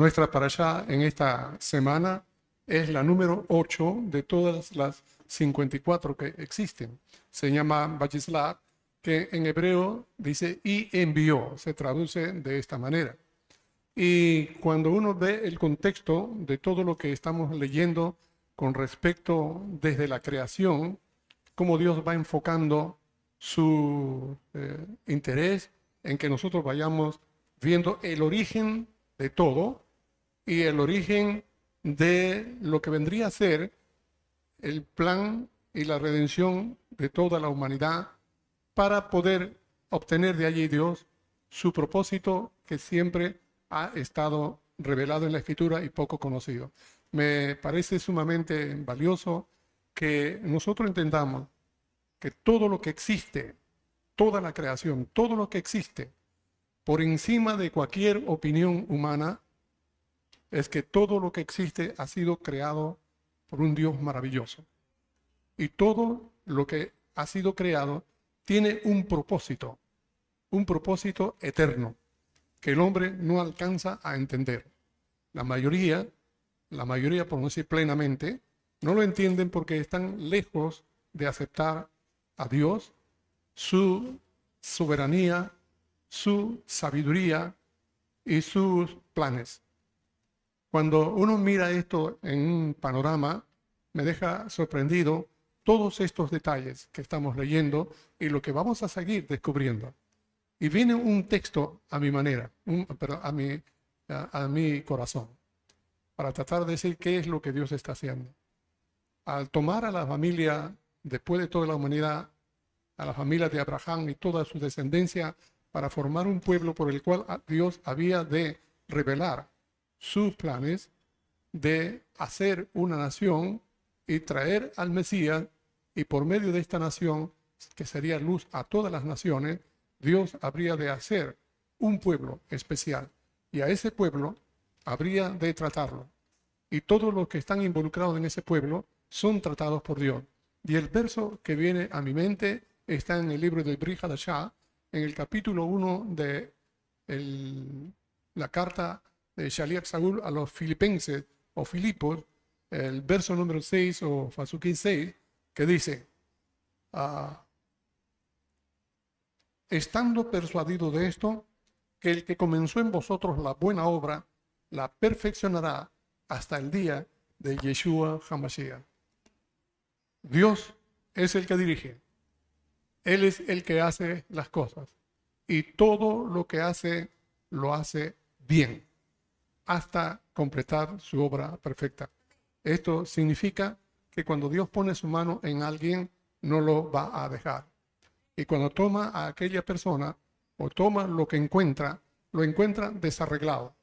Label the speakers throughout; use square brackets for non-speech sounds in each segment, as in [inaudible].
Speaker 1: Nuestra para allá en esta semana es la número 8 de todas las 54 que existen. Se llama Bajislav, que en hebreo dice y envió, se traduce de esta manera. Y cuando uno ve el contexto de todo lo que estamos leyendo con respecto desde la creación, cómo Dios va enfocando su eh, interés en que nosotros vayamos viendo el origen de todo y el origen de lo que vendría a ser el plan y la redención de toda la humanidad para poder obtener de allí Dios su propósito que siempre ha estado revelado en la escritura y poco conocido. Me parece sumamente valioso que nosotros entendamos que todo lo que existe, toda la creación, todo lo que existe, por encima de cualquier opinión humana, es que todo lo que existe ha sido creado por un Dios maravilloso. Y todo lo que ha sido creado tiene un propósito, un propósito eterno, que el hombre no alcanza a entender. La mayoría, la mayoría por no decir plenamente, no lo entienden porque están lejos de aceptar a Dios, su soberanía, su sabiduría y sus planes. Cuando uno mira esto en un panorama, me deja sorprendido todos estos detalles que estamos leyendo y lo que vamos a seguir descubriendo. Y viene un texto a mi manera, a, mi, a mi corazón, para tratar de decir qué es lo que Dios está haciendo. Al tomar a la familia después de toda la humanidad, a la familia de Abraham y toda su descendencia, para formar un pueblo por el cual Dios había de revelar sus planes de hacer una nación y traer al Mesías, y por medio de esta nación, que sería luz a todas las naciones, Dios habría de hacer un pueblo especial, y a ese pueblo habría de tratarlo. Y todos los que están involucrados en ese pueblo son tratados por Dios. Y el verso que viene a mi mente está en el libro de Shah, en el capítulo 1 de la carta de Shaliach Saúl a los filipenses o filipos, el verso número 6 o Fasuki 6, que dice, ah, estando persuadido de esto, que el que comenzó en vosotros la buena obra, la perfeccionará hasta el día de Yeshua HaMashiach. Dios es el que dirige. Él es el que hace las cosas. Y todo lo que hace, lo hace bien, hasta completar su obra perfecta. Esto significa que cuando Dios pone su mano en alguien, no lo va a dejar. Y cuando toma a aquella persona o toma lo que encuentra, lo encuentra desarreglado.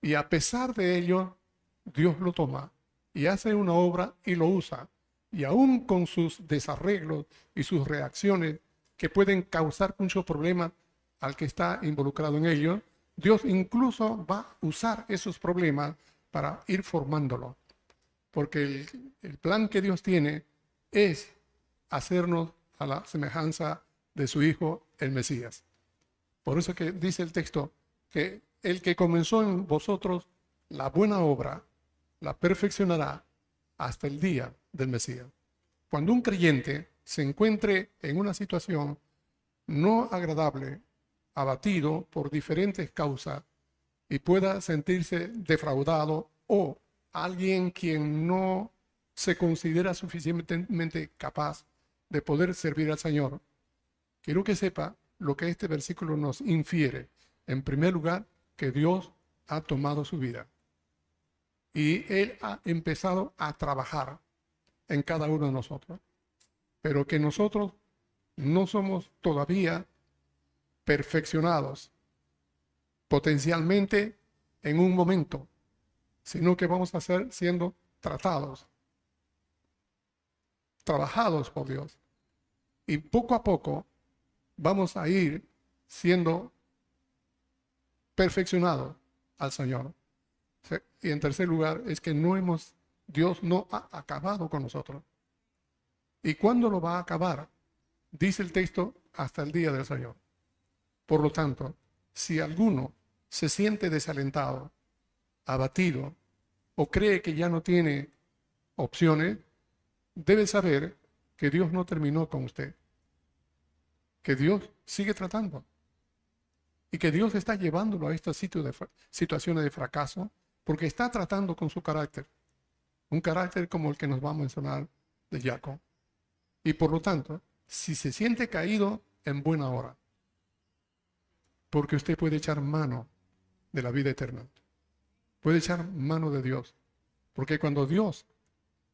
Speaker 1: Y a pesar de ello, Dios lo toma y hace una obra y lo usa y aún con sus desarreglos y sus reacciones que pueden causar muchos problemas al que está involucrado en ello, Dios incluso va a usar esos problemas para ir formándolo. Porque el, el plan que Dios tiene es hacernos a la semejanza de su Hijo, el Mesías. Por eso que dice el texto que el que comenzó en vosotros la buena obra, la perfeccionará hasta el día del Mesías. Cuando un creyente se encuentre en una situación no agradable, abatido por diferentes causas y pueda sentirse defraudado o alguien quien no se considera suficientemente capaz de poder servir al Señor, quiero que sepa lo que este versículo nos infiere. En primer lugar, que Dios ha tomado su vida y Él ha empezado a trabajar en cada uno de nosotros. Pero que nosotros no somos todavía perfeccionados potencialmente en un momento, sino que vamos a ser siendo tratados, trabajados por Dios. Y poco a poco vamos a ir siendo perfeccionados al Señor. Y en tercer lugar es que no hemos Dios no ha acabado con nosotros. ¿Y cuándo lo va a acabar? Dice el texto, hasta el día del Señor. Por lo tanto, si alguno se siente desalentado abatido o cree que ya no tiene opciones, debe saber que Dios no terminó con usted, que Dios sigue tratando y que Dios está llevándolo a esta de situaciones de fracaso porque está tratando con su carácter, un carácter como el que nos va a mencionar de Jacob. Y por lo tanto, si se siente caído, en buena hora, porque usted puede echar mano de la vida eterna, puede echar mano de Dios, porque cuando Dios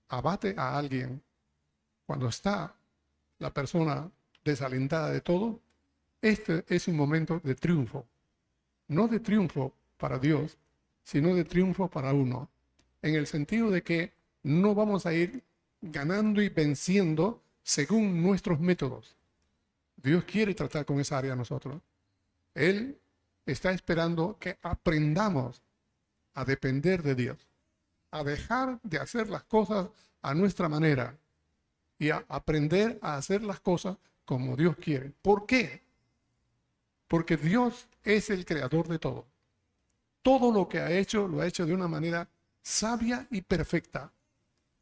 Speaker 1: abate a alguien, cuando está la persona desalentada de todo, este es un momento de triunfo. No de triunfo para Dios, sino de triunfo para uno. En el sentido de que no vamos a ir ganando y venciendo según nuestros métodos. Dios quiere tratar con esa área nosotros. Él está esperando que aprendamos a depender de Dios, a dejar de hacer las cosas a nuestra manera y a aprender a hacer las cosas como Dios quiere. ¿Por qué? Porque Dios es el creador de todo. Todo lo que ha hecho lo ha hecho de una manera sabia y perfecta.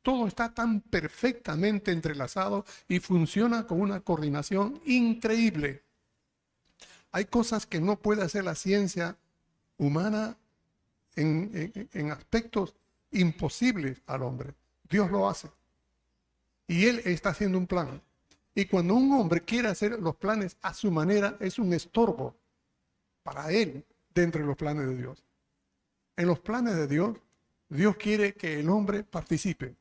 Speaker 1: Todo está tan perfectamente entrelazado y funciona con una coordinación increíble. Hay cosas que no puede hacer la ciencia humana en, aspectos imposibles al hombre. Dios lo hace. Y Él está haciendo un plan. Y cuando un hombre quiere hacer los planes a su manera, es un estorbo para él dentro de los planes de Dios. En los planes de Dios, Dios quiere que el hombre participe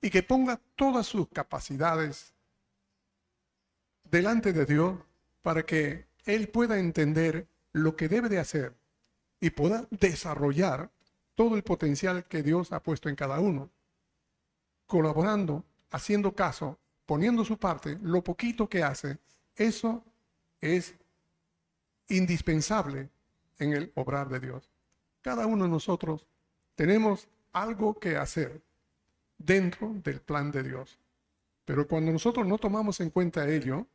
Speaker 1: y que ponga todas sus capacidades delante de Dios para que él pueda entender lo que debe de hacer y pueda desarrollar todo el potencial que Dios ha puesto en cada uno, colaborando, haciendo caso poniendo su parte, lo poquito que hace, eso es indispensable en el obrar de Dios. Cada uno de nosotros tenemos algo que hacer dentro del plan de Dios. Pero cuando nosotros no tomamos en cuenta ello,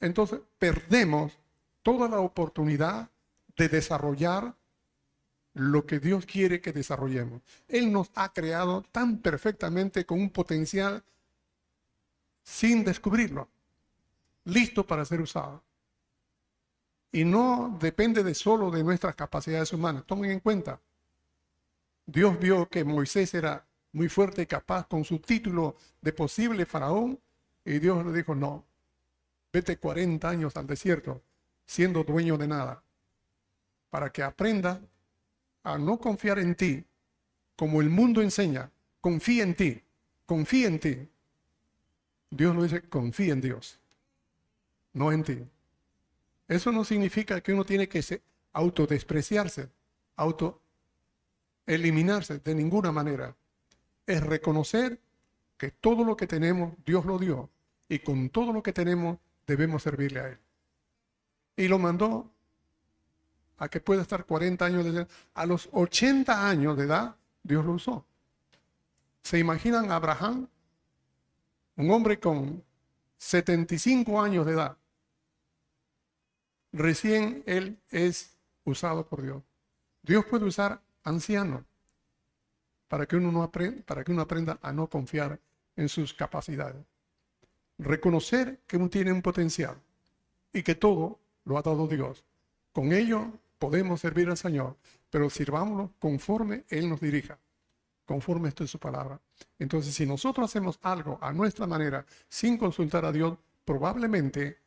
Speaker 1: entonces perdemos toda la oportunidad de desarrollar lo que Dios quiere que desarrollemos. Él nos ha creado tan perfectamente con un potencial sin descubrirlo, listo para ser usado. Y no depende de solo de nuestras capacidades humanas. Tomen en cuenta, Dios vio que Moisés era muy fuerte y capaz con su título de posible faraón y Dios le dijo, no, vete 40 años al desierto siendo dueño de nada, para que aprenda a no confiar en ti, como el mundo enseña, confía en ti, confía en ti. Dios nos dice, confía en Dios, no en ti. Eso no significa que uno tiene que autodespreciarse, auto eliminarse de ninguna manera. Es reconocer que todo lo que tenemos, Dios lo dio. Y con todo lo que tenemos, debemos servirle a Él. Y lo mandó a que pueda estar 40 años de edad. A los 80 años de edad, Dios lo usó. ¿Se imaginan a Abraham un hombre con 75 años de edad, recién él es usado por Dios. Dios puede usar ancianos para que uno, no aprenda, para que uno aprenda a no confiar en sus capacidades. Reconocer que uno tiene un potencial y que todo lo ha dado Dios. Con ello podemos servir al Señor, pero sirvámoslo conforme Él nos dirija conforme esto es su palabra. Entonces, si nosotros hacemos algo a nuestra manera sin consultar a Dios, probablemente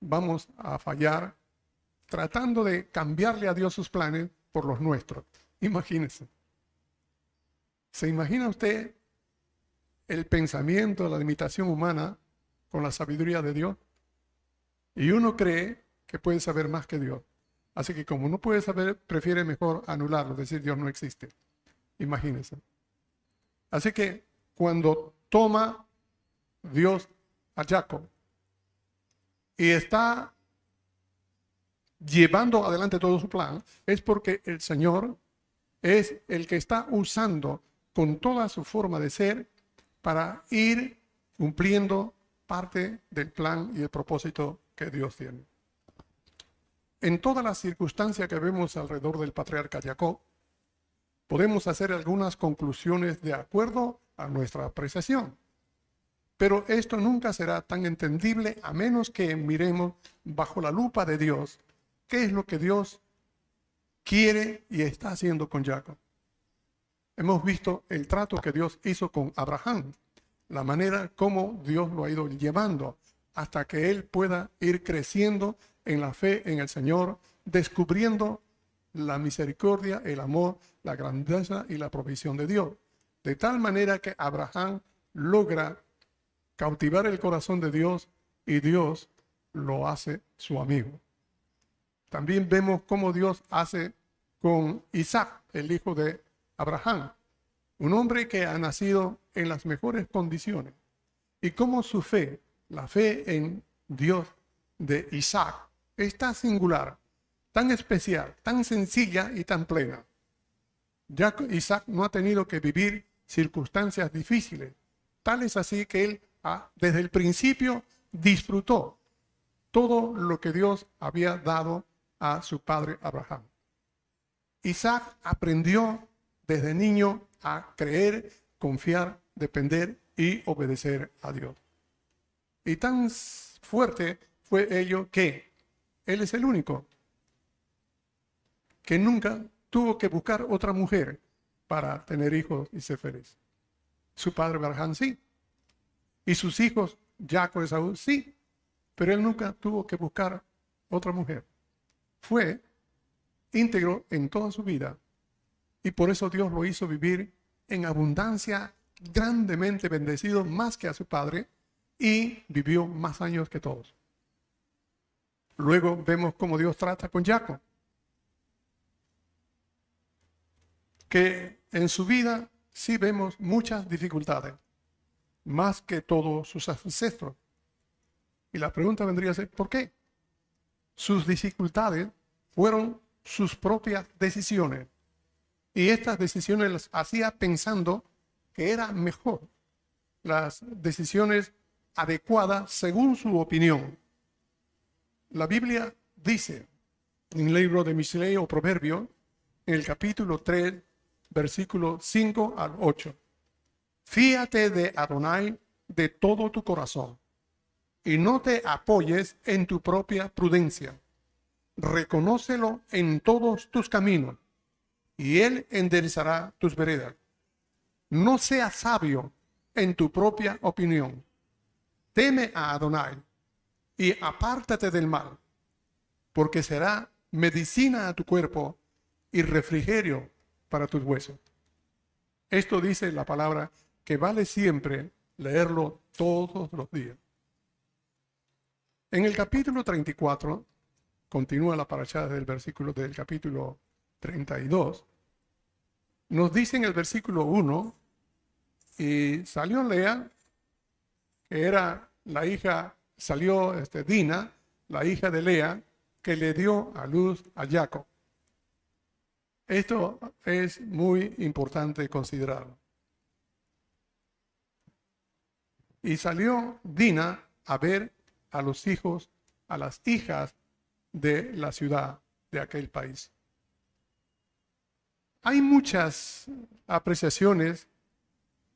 Speaker 1: vamos a fallar tratando de cambiarle a Dios sus planes por los nuestros. Imagínense. ¿Se imagina usted el pensamiento, la limitación humana con la sabiduría de Dios? Y uno cree que puede saber más que Dios. Así que como no puede saber, prefiere mejor anularlo, decir Dios no existe. Imagínense. Así que cuando toma Dios a Jacob y está llevando adelante todo su plan, es porque el Señor es el que está usando con toda su forma de ser para ir cumpliendo parte del plan y el propósito que Dios tiene. En todas las circunstancias que vemos alrededor del patriarca Jacob, podemos hacer algunas conclusiones de acuerdo a nuestra apreciación. Pero esto nunca será tan entendible a menos que miremos bajo la lupa de Dios qué es lo que Dios quiere y está haciendo con Jacob. Hemos visto el trato que Dios hizo con Abraham, la manera como Dios lo ha ido llevando hasta que él pueda ir creciendo en la fe en el Señor, descubriendo la misericordia, el amor, la grandeza y la provisión de Dios. De tal manera que Abraham logra cautivar el corazón de Dios y Dios lo hace su amigo. También vemos cómo Dios hace con Isaac, el hijo de Abraham, un hombre que ha nacido en las mejores condiciones, y cómo su fe, la fe en Dios de Isaac, es tan singular, tan especial, tan sencilla y tan plena. Ya Isaac no ha tenido que vivir circunstancias difíciles. Tal es así que él desde el principio disfrutó todo lo que Dios había dado a su padre Abraham. Isaac aprendió desde niño a creer, confiar, depender y obedecer a Dios. Y tan fuerte fue ello que él es el único que nunca tuvo que buscar otra mujer para tener hijos y ser feliz. Su padre Abraham sí. Y sus hijos, Jacob y Saúl, sí. Pero él nunca tuvo que buscar otra mujer. Fue íntegro en toda su vida. Y por eso Dios lo hizo vivir en abundancia, grandemente bendecido más que a su padre, y vivió más años que todos. Luego vemos cómo Dios trata con Jacob. que en su vida sí vemos muchas dificultades, más que todos sus ancestros. Y la pregunta vendría a ser, ¿por qué? Sus dificultades fueron sus propias decisiones. Y estas decisiones las hacía pensando que era mejor las decisiones adecuadas según su opinión. La Biblia dice en el libro de Misley o Proverbio, en el capítulo 3, versículo 5 al 8. Fíate de Adonai de todo tu corazón y no te apoyes en tu propia prudencia. Reconócelo en todos tus caminos y él enderezará tus veredas. No seas sabio en tu propia opinión. Teme a Adonai y apártate del mal, porque será medicina a tu cuerpo y refrigerio para tus huesos. Esto dice la palabra que vale siempre leerlo todos los días. En el capítulo 34, continúa la parachada del versículo del capítulo 32, nos dice en el versículo 1, y salió Lea, que era la hija, salió este, Dina, la hija de Lea, que le dio a luz a Jacob. Esto es muy importante considerarlo. Y salió Dina a ver a los hijos, a las hijas de la ciudad de aquel país. Hay muchas apreciaciones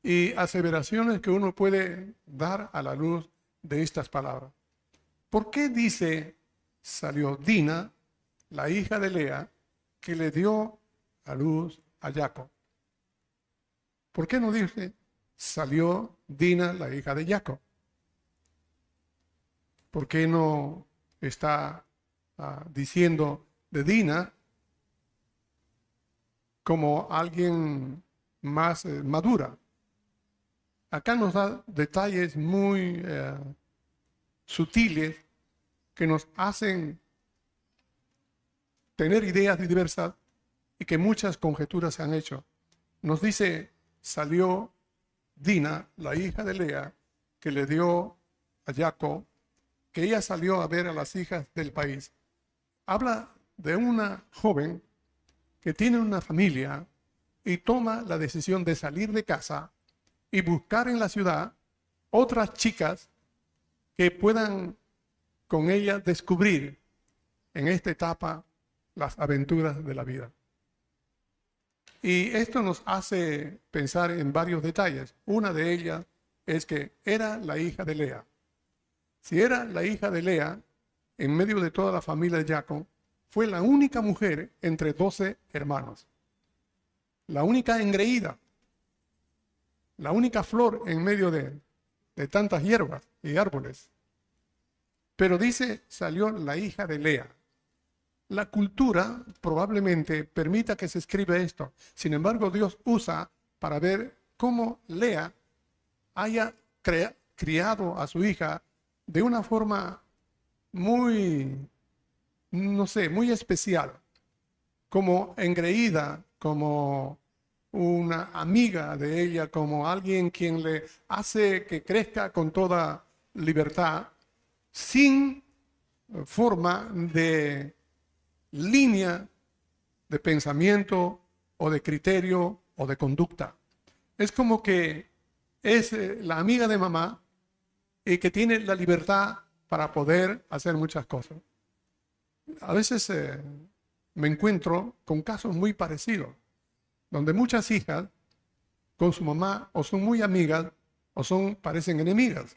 Speaker 1: y aseveraciones que uno puede dar a la luz de estas palabras. ¿Por qué dice salió Dina, la hija de Lea, que le dio a luz a Jacob. ¿Por qué no dice salió Dina, la hija de Jacob? ¿Por qué no está ah, diciendo de Dina como alguien más eh, madura? Acá nos da detalles muy eh, sutiles que nos hacen tener ideas diversas y que muchas conjeturas se han hecho. Nos dice, salió Dina, la hija de Lea, que le dio a Jacob, que ella salió a ver a las hijas del país. Habla de una joven que tiene una familia y toma la decisión de salir de casa y buscar en la ciudad otras chicas que puedan con ella descubrir en esta etapa las aventuras de la vida. Y esto nos hace pensar en varios detalles. Una de ellas es que era la hija de Lea. Si era la hija de Lea, en medio de toda la familia de Jacob, fue la única mujer entre doce hermanos. La única engreída. La única flor en medio de, de tantas hierbas y árboles. Pero dice, salió la hija de Lea. La cultura probablemente permita que se escriba esto. Sin embargo, Dios usa para ver cómo Lea haya criado a su hija de una forma muy, no sé, muy especial, como engreída, como una amiga de ella, como alguien quien le hace que crezca con toda libertad, sin forma de línea de pensamiento o de criterio o de conducta. Es como que es eh, la amiga de mamá y que tiene la libertad para poder hacer muchas cosas. A veces eh, me encuentro con casos muy parecidos, donde muchas hijas con su mamá o son muy amigas o son parecen enemigas,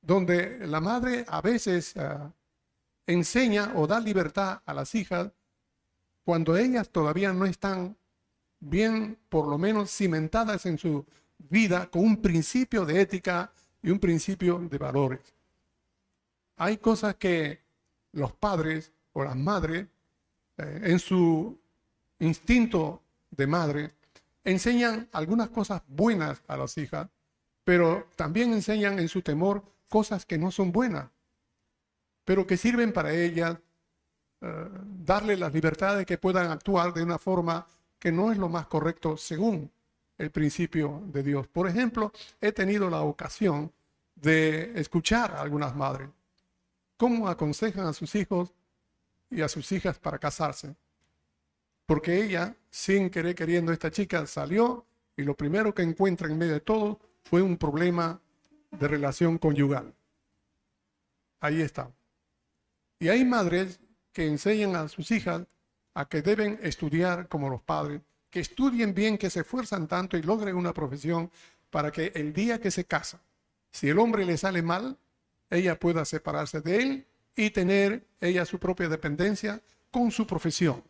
Speaker 1: donde la madre a veces eh, enseña o da libertad a las hijas cuando ellas todavía no están bien, por lo menos cimentadas en su vida con un principio de ética y un principio de valores. Hay cosas que los padres o las madres, eh, en su instinto de madre, enseñan algunas cosas buenas a las hijas, pero también enseñan en su temor cosas que no son buenas pero que sirven para ellas eh, darle la libertad de que puedan actuar de una forma que no es lo más correcto según el principio de Dios. Por ejemplo, he tenido la ocasión de escuchar a algunas madres cómo aconsejan a sus hijos y a sus hijas para casarse. Porque ella, sin querer queriendo, esta chica salió y lo primero que encuentra en medio de todo fue un problema de relación conyugal. Ahí está. Y hay madres que enseñan a sus hijas a que deben estudiar como los padres, que estudien bien, que se esfuerzan tanto y logren una profesión para que el día que se casa, si el hombre le sale mal, ella pueda separarse de él y tener ella su propia dependencia con su profesión,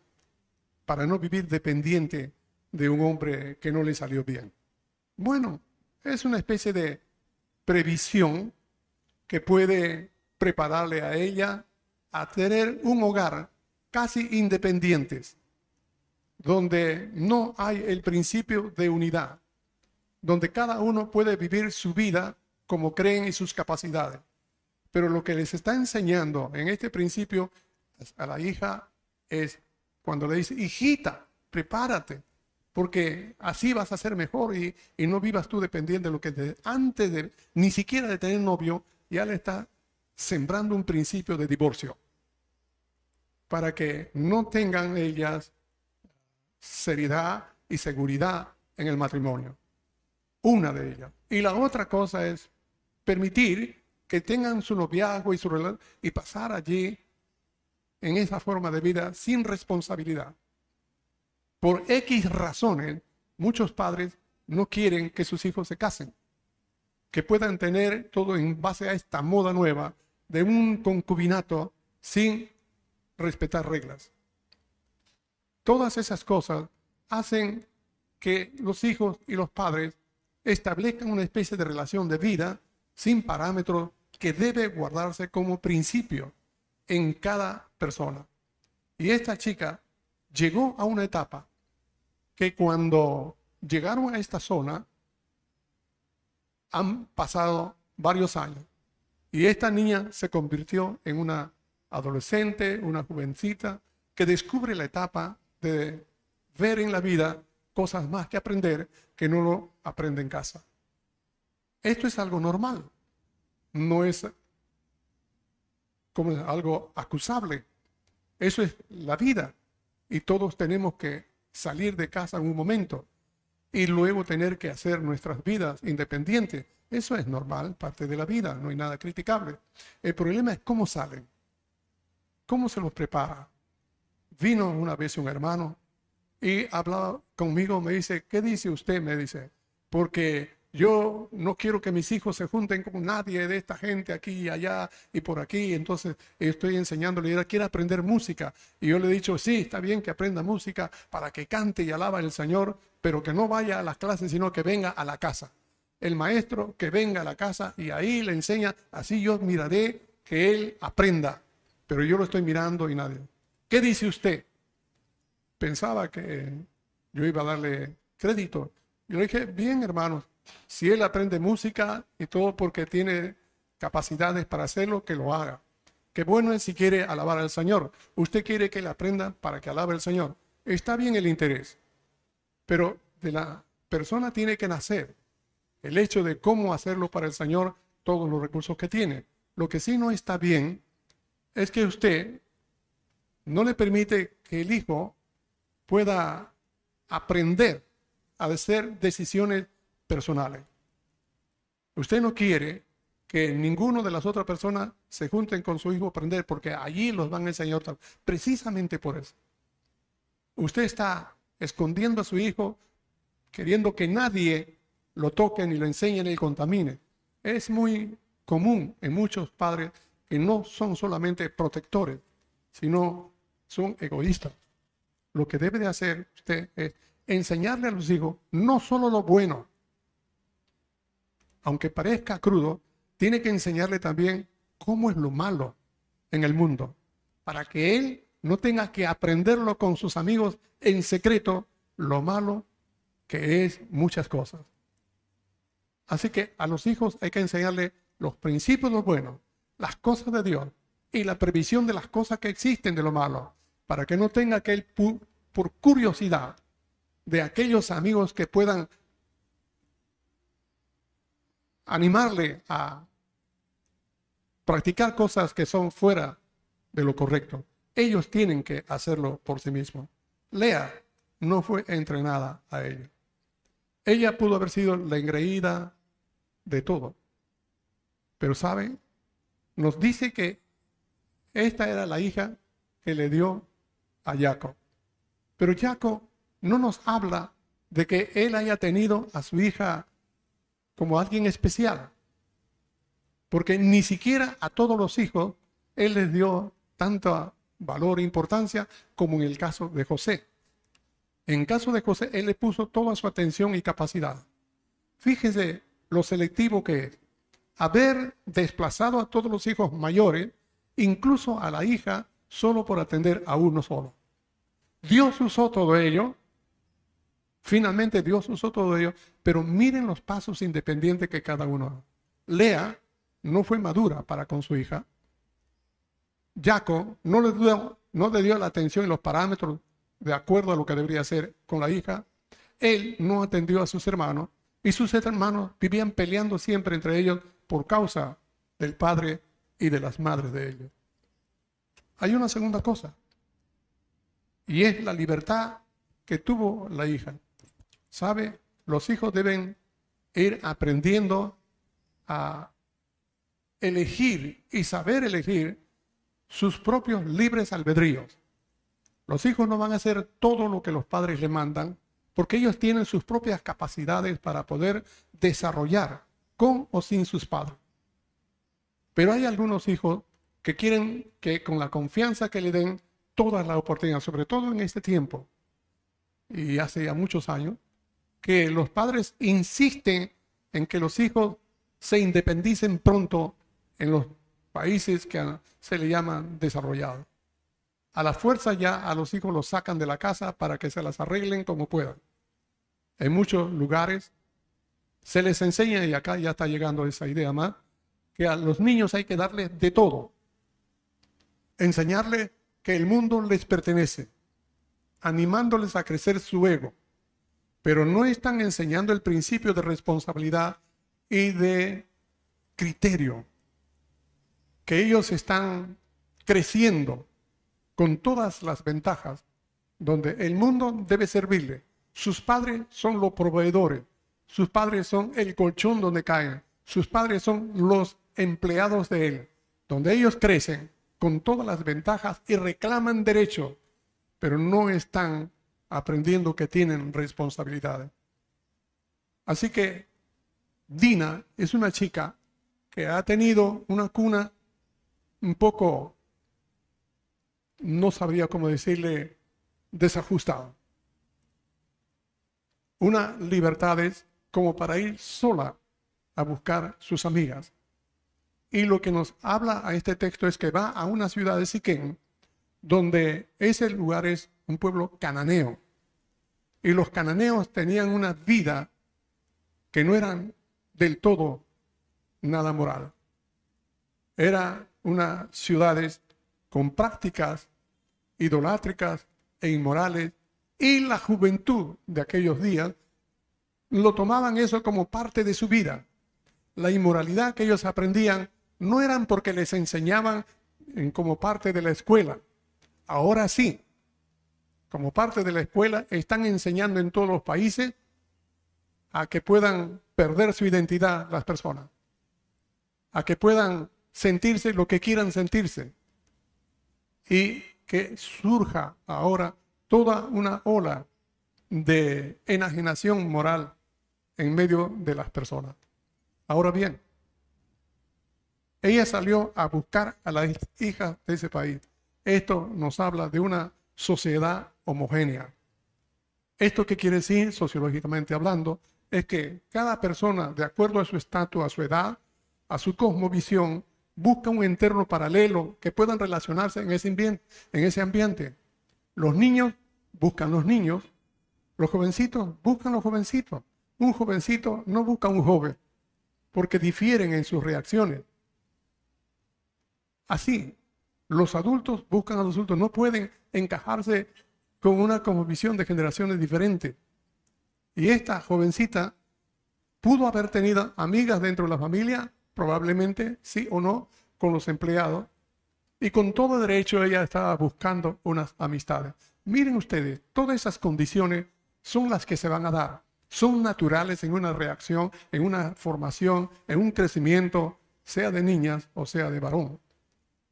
Speaker 1: para no vivir dependiente de un hombre que no le salió bien. Bueno, es una especie de previsión que puede prepararle a ella a tener un hogar casi independientes, donde no hay el principio de unidad, donde cada uno puede vivir su vida como creen y sus capacidades. Pero lo que les está enseñando en este principio a la hija es cuando le dice, hijita, prepárate, porque así vas a ser mejor y, no vivas tú dependiendo de lo que antes de ni siquiera de tener novio, ya le está sembrando un principio de divorcio para que no tengan ellas seriedad y seguridad en el matrimonio. Una de ellas. Y la otra cosa es permitir que tengan su noviazgo y su y pasar allí en esa forma de vida sin responsabilidad. Por X razones, muchos padres no quieren que sus hijos se casen, que puedan tener todo en base a esta moda nueva de un concubinato sin respetar reglas. Todas esas cosas hacen que los hijos y los padres establezcan una especie de relación de vida sin parámetros que debe guardarse como principio en cada persona. Y esta chica llegó a una etapa que cuando llegaron a esta zona han pasado varios años y esta niña se convirtió en una adolescente, una jovencita, que descubre la etapa de ver en la vida cosas más que aprender que no lo aprende en casa. Esto es algo normal, no es como algo acusable. Eso es la vida y todos tenemos que salir de casa en un momento y luego tener que hacer nuestras vidas independientes. Eso es normal, parte de la vida, no hay nada criticable. El problema es cómo salen. ¿Cómo se los prepara? Vino una vez un hermano y hablaba conmigo, me dice, ¿qué dice usted? Me dice, porque yo no quiero que mis hijos se junten con nadie de esta gente aquí y allá y por aquí. Entonces estoy enseñándole, ella quiere aprender música. Y yo le he dicho, sí, está bien que aprenda música para que cante y alaba al Señor, pero que no vaya a las clases, sino que venga a la casa. El maestro que venga a la casa y ahí le enseña, así yo miraré que él aprenda. Pero yo lo estoy mirando y nadie. ¿Qué dice usted? Pensaba que yo iba a darle crédito. Yo le dije, bien hermanos, si él aprende música y todo porque tiene capacidades para hacerlo, que lo haga. Qué bueno es si quiere alabar al Señor. Usted quiere que él aprenda para que alabe al Señor. Está bien el interés, pero de la persona tiene que nacer el hecho de cómo hacerlo para el Señor, todos los recursos que tiene. Lo que sí no está bien es que usted no le permite que el hijo pueda aprender a hacer decisiones personales. Usted no quiere que ninguno de las otras personas se junten con su hijo a aprender porque allí los van a enseñar precisamente por eso. Usted está escondiendo a su hijo queriendo que nadie lo toque ni lo enseñe ni lo contamine. Es muy común en muchos padres que no son solamente protectores, sino son egoístas. Lo que debe de hacer usted es enseñarle a los hijos no solo lo bueno, aunque parezca crudo, tiene que enseñarle también cómo es lo malo en el mundo, para que él no tenga que aprenderlo con sus amigos en secreto, lo malo que es muchas cosas. Así que a los hijos hay que enseñarle los principios de lo bueno, las cosas de Dios y la previsión de las cosas que existen de lo malo, para que no tenga que él por curiosidad de aquellos amigos que puedan animarle a practicar cosas que son fuera de lo correcto. Ellos tienen que hacerlo por sí mismos. Lea no fue entrenada a ello. Ella pudo haber sido la engreída de todo. Pero ¿sabe? Nos dice que esta era la hija que le dio a Jacob. Pero Jacob no nos habla de que él haya tenido a su hija como alguien especial. Porque ni siquiera a todos los hijos él les dio tanto valor e importancia como en el caso de José. En caso de José, él le puso toda su atención y capacidad. Fíjese lo selectivo que es. Haber desplazado a todos los hijos mayores, incluso a la hija, solo por atender a uno solo. Dios usó todo ello Finalmente Dios usó todo ello, pero miren los pasos independientes que cada uno. Lea no fue madura para con su hija. Jacob no le, dio, no le dio la atención y los parámetros de acuerdo a lo que debería hacer con la hija. Él no atendió a sus hermanos y sus hermanos vivían peleando siempre entre ellos por causa del padre y de las madres de ellos. Hay una segunda cosa y es la libertad que tuvo la hija. ¿Sabe? Los hijos deben ir aprendiendo a elegir y saber elegir sus propios libres albedríos. Los hijos no van a hacer todo lo que los padres le mandan porque ellos tienen sus propias capacidades para poder desarrollar con o sin sus padres. Pero hay algunos hijos que quieren que con la confianza que le den todas las oportunidades, sobre todo en este tiempo y hace ya muchos años, que los padres insisten en que los hijos se independicen pronto en los países que se le llaman desarrollados. A la fuerza ya a los hijos los sacan de la casa para que se las arreglen como puedan. En muchos lugares se les enseña, y acá ya está llegando esa idea más, que a los niños hay que darles de todo. Enseñarles que el mundo les pertenece, animándoles a crecer su ego pero no están enseñando el principio de responsabilidad y de criterio, que ellos están creciendo con todas las ventajas, donde el mundo debe servirle. Sus padres son los proveedores, sus padres son el colchón donde caen, sus padres son los empleados de él, donde ellos crecen con todas las ventajas y reclaman derecho, pero no están aprendiendo que tienen responsabilidades. Así que Dina es una chica que ha tenido una cuna un poco, no sabría cómo decirle, desajustada. Una libertad es como para ir sola a buscar sus amigas. Y lo que nos habla a este texto es que va a una ciudad de Siquén, donde ese lugar es un pueblo cananeo. Y los cananeos tenían una vida que no eran del todo nada moral. Eran unas ciudades con prácticas idolátricas e inmorales y la juventud de aquellos días lo tomaban eso como parte de su vida. La inmoralidad que ellos aprendían no eran porque les enseñaban como parte de la escuela. Ahora sí, como parte de la escuela, están enseñando en todos los países a que puedan perder su identidad las personas, a que puedan sentirse lo que quieran sentirse y que surja ahora toda una ola de enajenación moral en medio de las personas. Ahora bien, ella salió a buscar a las hijas de ese país. Esto nos habla de una sociedad homogénea. ¿Esto qué quiere decir sociológicamente hablando? Es que cada persona, de acuerdo a su estatus, a su edad, a su cosmovisión, busca un entorno paralelo que puedan relacionarse en ese ambiente. En ese ambiente. Los niños buscan los niños, los jovencitos buscan los jovencitos. Un jovencito no busca un joven, porque difieren en sus reacciones. Así, los adultos buscan a los adultos, no pueden encajarse con una visión de generaciones diferentes. Y esta jovencita pudo haber tenido amigas dentro de la familia, probablemente sí o no, con los empleados, y con todo derecho ella estaba buscando unas amistades. Miren ustedes, todas esas condiciones son las que se van a dar. Son naturales en una reacción, en una formación, en un crecimiento, sea de niñas o sea de varón.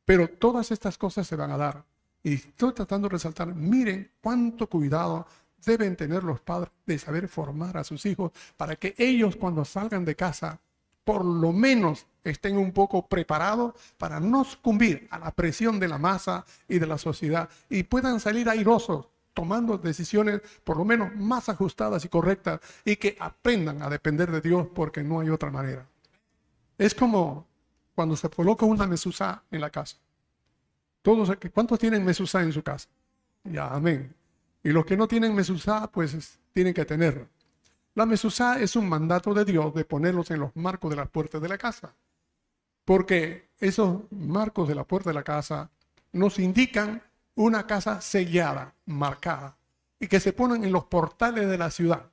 Speaker 1: Pero todas estas cosas se van a dar. Y estoy tratando de resaltar, miren cuánto cuidado deben tener los padres de saber formar a sus hijos para que ellos cuando salgan de casa, por lo menos estén un poco preparados para no sucumbir a la presión de la masa y de la sociedad y puedan salir airosos tomando decisiones por lo menos más ajustadas y correctas y que aprendan a depender de Dios porque no hay otra manera. Es como cuando se coloca una mesusa en la casa. Todos, ¿Cuántos tienen mesusa en su casa? Ya, amén. Y los que no tienen mesusa, pues tienen que tenerla. La mesusa es un mandato de Dios de ponerlos en los marcos de las puertas de la casa. Porque esos marcos de la puerta de la casa nos indican una casa sellada, marcada, y que se ponen en los portales de la ciudad.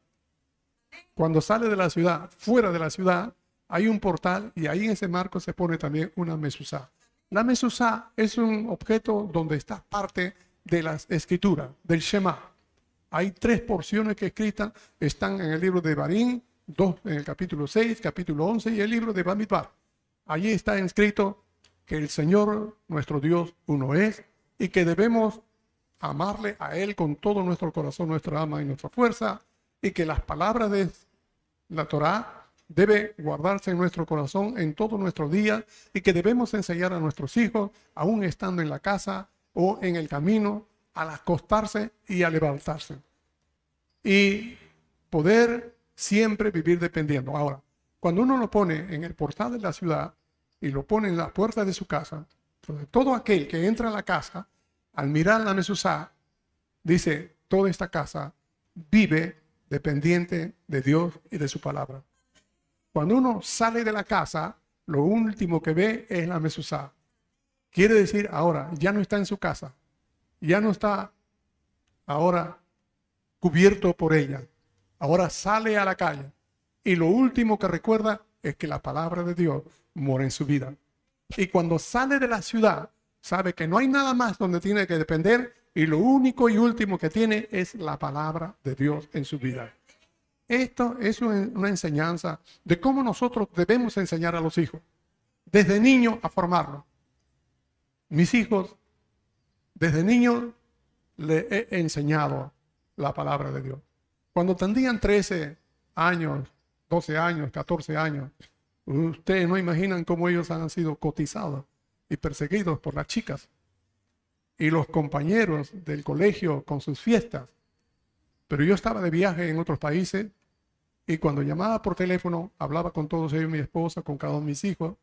Speaker 1: Cuando sale de la ciudad, fuera de la ciudad, hay un portal y ahí en ese marco se pone también una mesusa. La mesusa es un objeto donde está parte de las escrituras, del Shema. Hay tres porciones que escritas, están en el libro de Barín, dos en el capítulo 6, capítulo 11 y el libro de Bamidbar. Allí está escrito que el Señor, nuestro Dios, uno es y que debemos amarle a Él con todo nuestro corazón, nuestra alma y nuestra fuerza y que las palabras de la Torá debe guardarse en nuestro corazón en todo nuestro día y que debemos enseñar a nuestros hijos, aún estando en la casa o en el camino, al acostarse y a levantarse. Y poder siempre vivir dependiendo. Ahora, cuando uno lo pone en el portal de la ciudad y lo pone en la puerta de su casa, todo aquel que entra a la casa, al mirar la mesuzá, dice, toda esta casa vive dependiente de Dios y de su palabra. Cuando uno sale de la casa, lo último que ve es la mesuzá. Quiere decir, ahora ya no está en su casa, ya no está ahora cubierto por ella. Ahora sale a la calle y lo último que recuerda es que la palabra de Dios mora en su vida. Y cuando sale de la ciudad, sabe que no hay nada más donde tiene que depender y lo único y último que tiene es la palabra de Dios en su vida. Esto es una enseñanza de cómo nosotros debemos enseñar a los hijos, desde niño a formarlos. Mis hijos, desde niño le he enseñado la palabra de Dios. Cuando tendrían 13 años, 12 años, 14 años, ustedes no imaginan cómo ellos han sido cotizados y perseguidos por las chicas y los compañeros del colegio con sus fiestas. Pero yo estaba de viaje en otros países y cuando llamaba por teléfono, hablaba con todos ellos, mi esposa, con cada uno de mis hijos.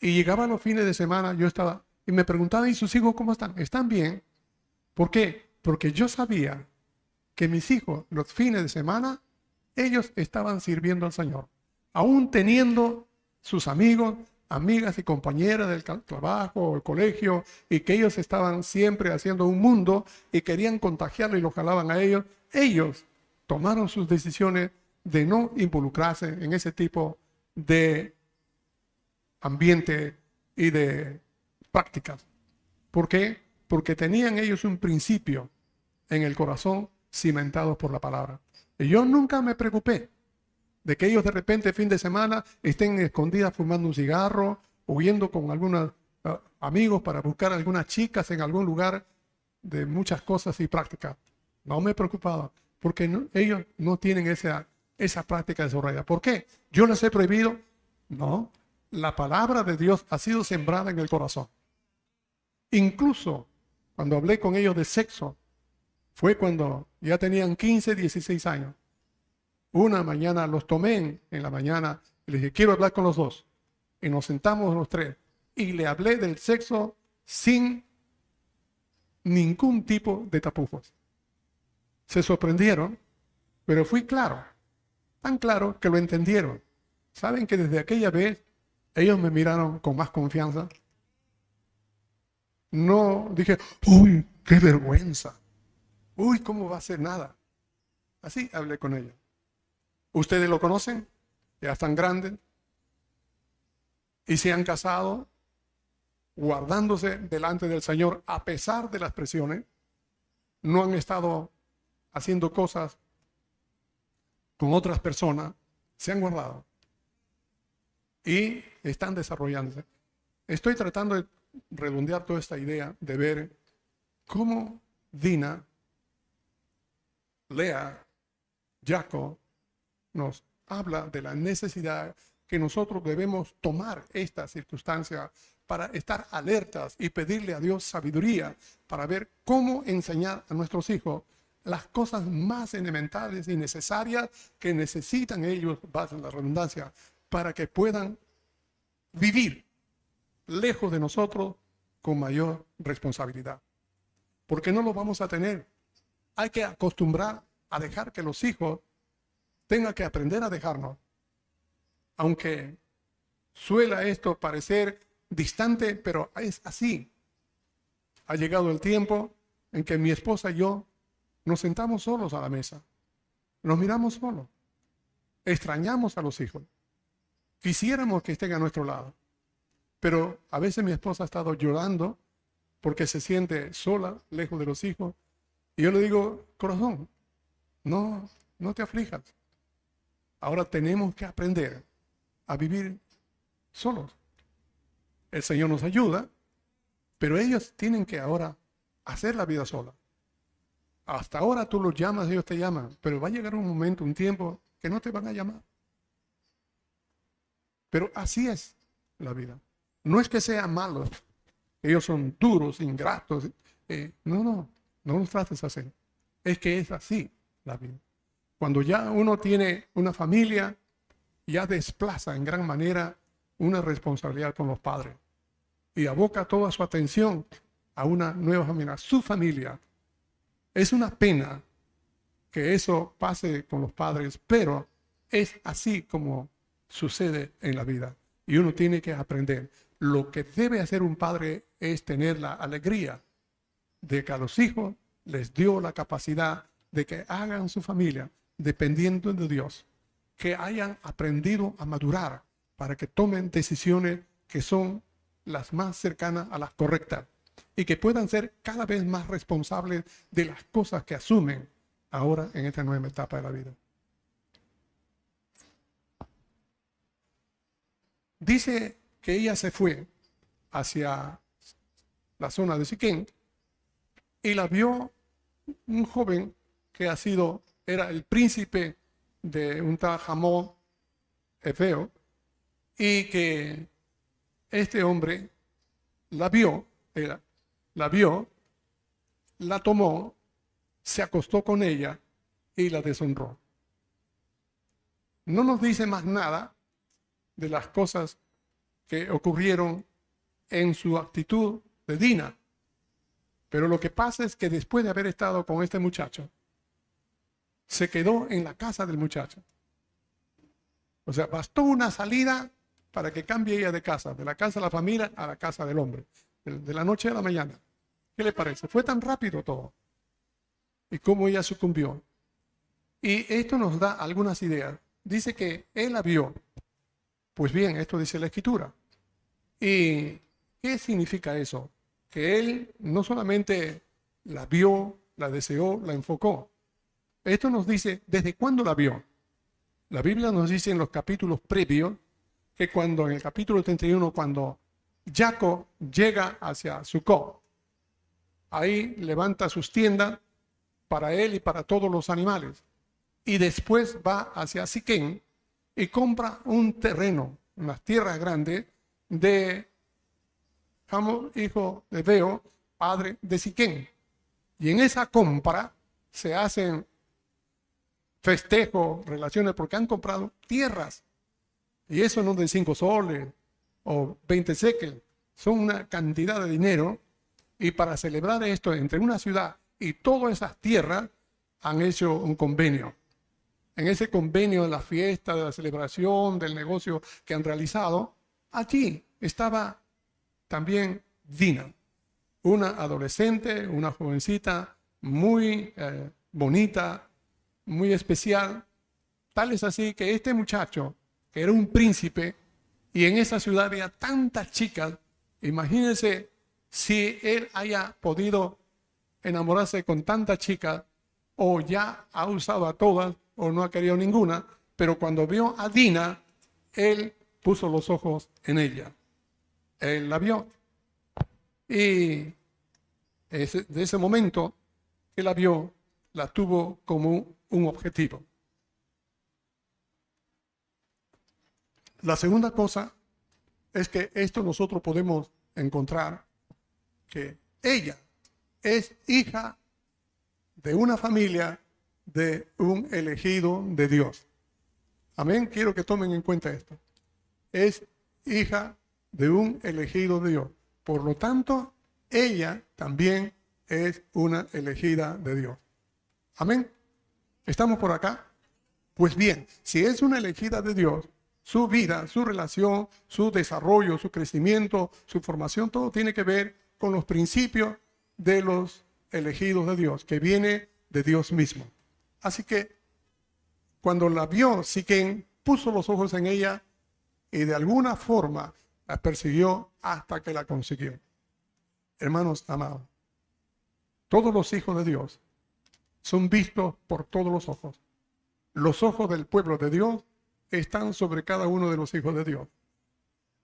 Speaker 1: Y llegaba los fines de semana, yo estaba, y me preguntaban, ¿y sus hijos cómo están? ¿Están bien? ¿Por qué? Porque yo sabía que mis hijos, los fines de semana, ellos estaban sirviendo al Señor. Aún teniendo sus amigos, amigas y compañeras del trabajo o el colegio, y que ellos estaban siempre haciendo un mundo y querían contagiarlo y lo jalaban a ellos, ellos tomaron sus decisiones de no involucrarse en ese tipo de ambiente y de prácticas. ¿Por qué? Porque tenían ellos un principio en el corazón cimentado por la palabra. Y yo nunca me preocupé de que ellos de repente fin de semana estén escondidas fumando un cigarro, huyendo con algunos ah, amigos para buscar algunas chicas en algún lugar de muchas cosas y prácticas. No me preocupaba porque ellos no tienen esa, esa práctica desarrollada. ¿Por qué? ¿Yo les he prohibido? No, la palabra de Dios ha sido sembrada en el corazón. Incluso cuando hablé con ellos de sexo, fue cuando ya tenían 15, 16 años. Una mañana los tomé en la mañana y les dije, quiero hablar con los dos. Y nos sentamos los tres y le hablé del sexo sin ningún tipo de tapujos se sorprendieron, pero fui claro, tan claro que lo entendieron. ¿Saben que desde aquella vez ellos me miraron con más confianza? No dije, uy, qué vergüenza. Uy, ¿cómo va a ser nada? Así hablé con ellos. ¿Ustedes lo conocen? Ya están grandes. Y se han casado guardándose delante del Señor a pesar de las presiones. No han estado haciendo cosas con otras personas, se han guardado y están desarrollándose. Estoy tratando de redondear toda esta idea de ver cómo Dina, Lea, Jacob nos habla de la necesidad que nosotros debemos tomar esta circunstancia para estar alertas y pedirle a Dios sabiduría para ver cómo enseñar a nuestros hijos las cosas más elementales y necesarias que necesitan ellos, base la redundancia, para que puedan vivir lejos de nosotros con mayor responsabilidad. Porque no lo vamos a tener. Hay que acostumbrar a dejar que los hijos tengan que aprender a dejarnos. Aunque suela esto parecer distante, pero es así. Ha llegado el tiempo en que mi esposa y yo nos sentamos solos a la mesa. Nos miramos solos. Extrañamos a los hijos. Quisiéramos que estén a nuestro lado. Pero a veces mi esposa ha estado llorando porque se siente sola, lejos de los hijos. Y yo le digo, corazón, no, no te aflijas. Ahora tenemos que aprender a vivir solos. El Señor nos ayuda, pero ellos tienen que ahora hacer la vida sola. Hasta ahora tú los llamas, ellos te llaman, pero va a llegar un momento, un tiempo, que no te van a llamar. Pero así es la vida. No es que sean malos, ellos son duros, ingratos. Eh, no, no, no los trates así. Es que es así la vida. Cuando ya uno tiene una familia, ya desplaza en gran manera una responsabilidad con los padres y aboca toda su atención a una nueva familia, su familia, es una pena que eso pase con los padres, pero es así como sucede en la vida. Y uno tiene que aprender. Lo que debe hacer un padre es tener la alegría de que a los hijos les dio la capacidad de que hagan su familia dependiendo de Dios, que hayan aprendido a madurar para que tomen decisiones que son las más cercanas a las correctas y que puedan ser cada vez más responsables de las cosas que asumen ahora en esta nueva etapa de la vida. Dice que ella se fue hacia la zona de Siquén y la vio un joven que ha sido, era el príncipe de un tal Jamón Efeo, y que este hombre la vio, era, la vio, la tomó, se acostó con ella y la deshonró. No nos dice más nada de las cosas que ocurrieron en su actitud de Dina. Pero lo que pasa es que después de haber estado con este muchacho, se quedó en la casa del muchacho. O sea, bastó una salida para que cambie ella de casa, de la casa de la familia a la casa del hombre, de la noche a la mañana. ¿Qué le parece? Fue tan rápido todo. Y cómo ella sucumbió. Y esto nos da algunas ideas. Dice que él la vio. Pues bien, esto dice la escritura. ¿Y qué significa eso? Que él no solamente la vio, la deseó, la enfocó. Esto nos dice desde cuándo la vio. La Biblia nos dice en los capítulos previos que cuando en el capítulo 31, cuando Jacob llega hacia Sucó, ahí levanta sus tiendas para él y para todos los animales. Y después va hacia Siquén y compra un terreno, unas tierras grandes de Hamor, hijo de Veo, padre de Siquén. Y en esa compra se hacen festejos, relaciones, porque han comprado tierras y eso no de cinco soles o 20 sekel, son una cantidad de dinero. Y para celebrar esto entre una ciudad y todas esas tierras, han hecho un convenio. En ese convenio de la fiesta, de la celebración, del negocio que han realizado, allí estaba también Dina, una adolescente, una jovencita muy eh, bonita, muy especial. Tal es así que este muchacho era un príncipe, y en esa ciudad había tantas chicas, imagínense si él haya podido enamorarse con tantas chicas, o ya ha usado a todas, o no ha querido ninguna, pero cuando vio a Dina, él puso los ojos en ella. Él la vio. Y de ese momento que la vio, la tuvo como un objetivo. La segunda cosa es que esto nosotros podemos encontrar que ella es hija de una familia de un elegido de Dios. Amén. Quiero que tomen en cuenta esto. Es hija de un elegido de Dios. Por lo tanto, ella también es una elegida de Dios. Amén. ¿Estamos por acá? Pues bien, si es una elegida de Dios, su vida, su relación, su desarrollo, su crecimiento, su formación, todo tiene que ver con los principios de los elegidos de Dios, que viene de Dios mismo. Así que cuando la vio, Siquén puso los ojos en ella y de alguna forma la persiguió hasta que la consiguió. Hermanos amados, todos los hijos de Dios son vistos por todos los ojos. Los ojos del pueblo de Dios están sobre cada uno de los hijos de Dios.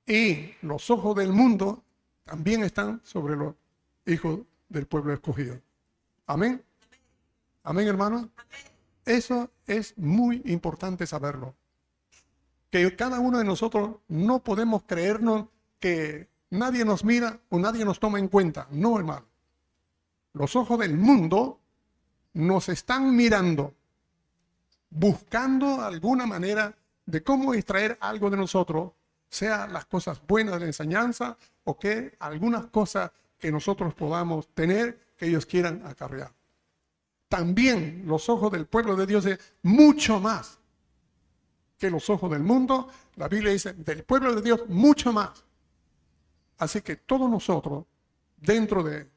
Speaker 1: Y los ojos del mundo también están sobre los hijos del pueblo escogido. Amén. Amén, hermano. Eso es muy importante saberlo. Que cada uno de nosotros no podemos creernos que nadie nos mira o nadie nos toma en cuenta. No, hermano. Los ojos del mundo nos están mirando, buscando alguna manera de cómo extraer algo de nosotros, sea las cosas buenas de la enseñanza o que algunas cosas que nosotros podamos tener que ellos quieran acarrear. También los ojos del pueblo de Dios es mucho más que los ojos del mundo. La Biblia dice, del pueblo de Dios mucho más. Así que todos nosotros, dentro de,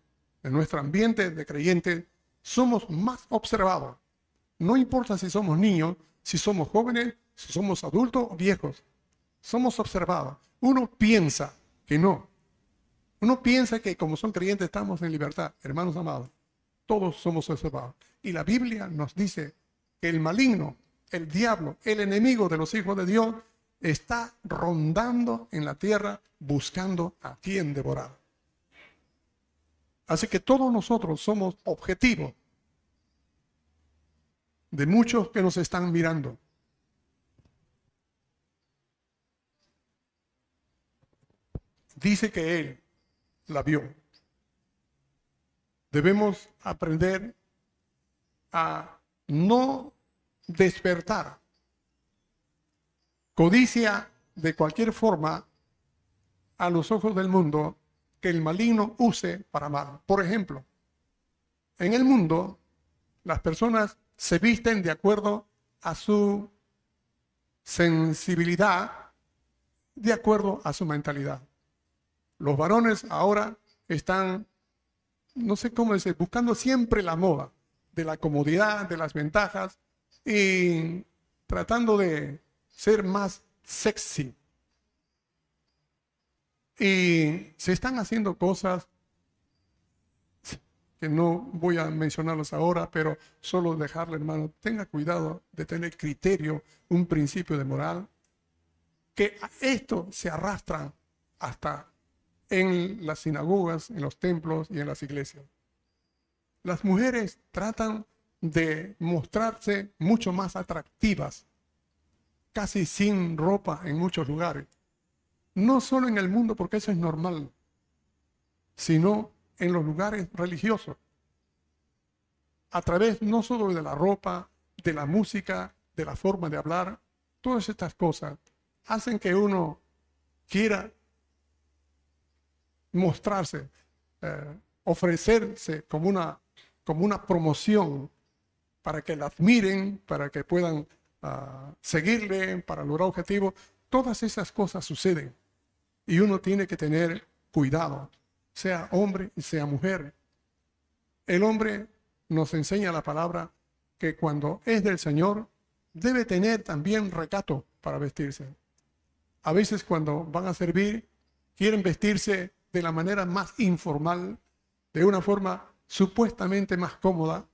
Speaker 1: nuestro ambiente de creyentes, somos más observados. No importa si somos niños, si somos jóvenes, si somos adultos o viejos, somos observados. Uno piensa que no. Uno piensa que como son creyentes estamos en libertad, hermanos amados. Todos somos observados. Y la Biblia nos dice que el maligno, el diablo, el enemigo de los hijos de Dios, está rondando en la tierra buscando a quien devorar. Así que todos nosotros somos objetivos de muchos que nos están mirando. Dice que Él la vio. Debemos aprender a no despertar codicia de cualquier forma a los ojos del mundo que el maligno use para mal. Por ejemplo, en el mundo las personas se visten de acuerdo a su sensibilidad, de acuerdo a su mentalidad. Los varones ahora están, no sé cómo decir, buscando siempre la moda de la comodidad, de las ventajas y tratando de ser más sexy. Y se están haciendo cosas que no voy a mencionarlos ahora, pero solo dejarle, hermano, tenga cuidado de tener criterio, un principio de moral, que esto se arrastra hasta en las sinagogas, en los templos y en las iglesias. Las mujeres tratan de mostrarse mucho más atractivas, casi sin ropa en muchos lugares. No solo en el mundo, porque eso es normal, sino en los lugares religiosos. A través no solo de la ropa, de la música, de la forma de hablar, todas estas cosas hacen que uno quiera mostrarse, eh, ofrecerse como una, como una promoción para que la admiren, para que puedan ah, seguirle, para lograr objetivos. Todas esas cosas suceden y uno tiene que tener cuidado sea hombre y sea mujer. El hombre nos enseña la palabra que cuando es del Señor debe tener también recato para vestirse. A veces cuando van a servir quieren vestirse de la manera más informal, de una forma supuestamente más cómoda,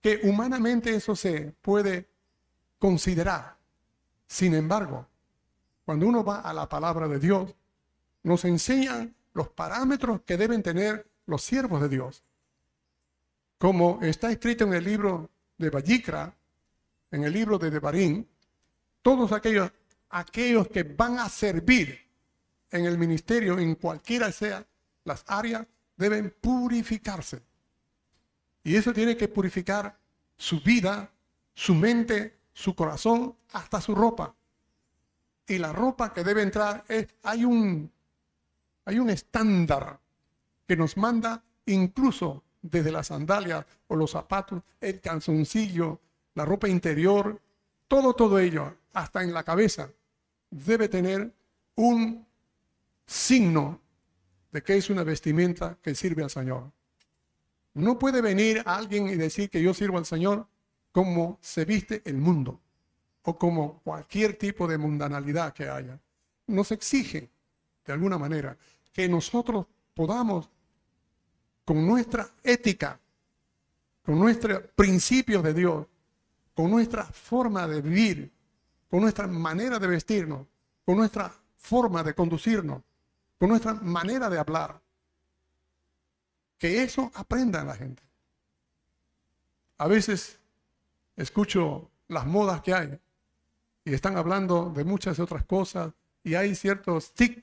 Speaker 1: que humanamente eso se puede considerar. Sin embargo, cuando uno va a la palabra de Dios, nos enseñan los parámetros que deben tener los siervos de Dios. Como está escrito en el libro de Vallicra, en el libro de Devarim, todos aquellos, aquellos que van a servir en el ministerio, en cualquiera sea las áreas, deben purificarse. Y eso tiene que purificar su vida, su mente, su corazón, hasta su ropa. Y la ropa que debe entrar es, hay un hay un estándar que nos manda incluso desde las sandalias o los zapatos, el calzoncillo, la ropa interior, todo, todo ello, hasta en la cabeza, debe tener un signo de que es una vestimenta que sirve al Señor. No puede venir alguien y decir que yo sirvo al Señor como se viste el mundo o como cualquier tipo de mundanalidad que haya. Nos exige, de alguna manera, que nosotros podamos, con nuestra ética, con nuestros principios de Dios, con nuestra forma de vivir, con nuestra manera de vestirnos, con nuestra forma de conducirnos, con nuestra manera de hablar, que eso aprenda la gente. A veces escucho las modas que hay y están hablando de muchas otras cosas y hay ciertos tics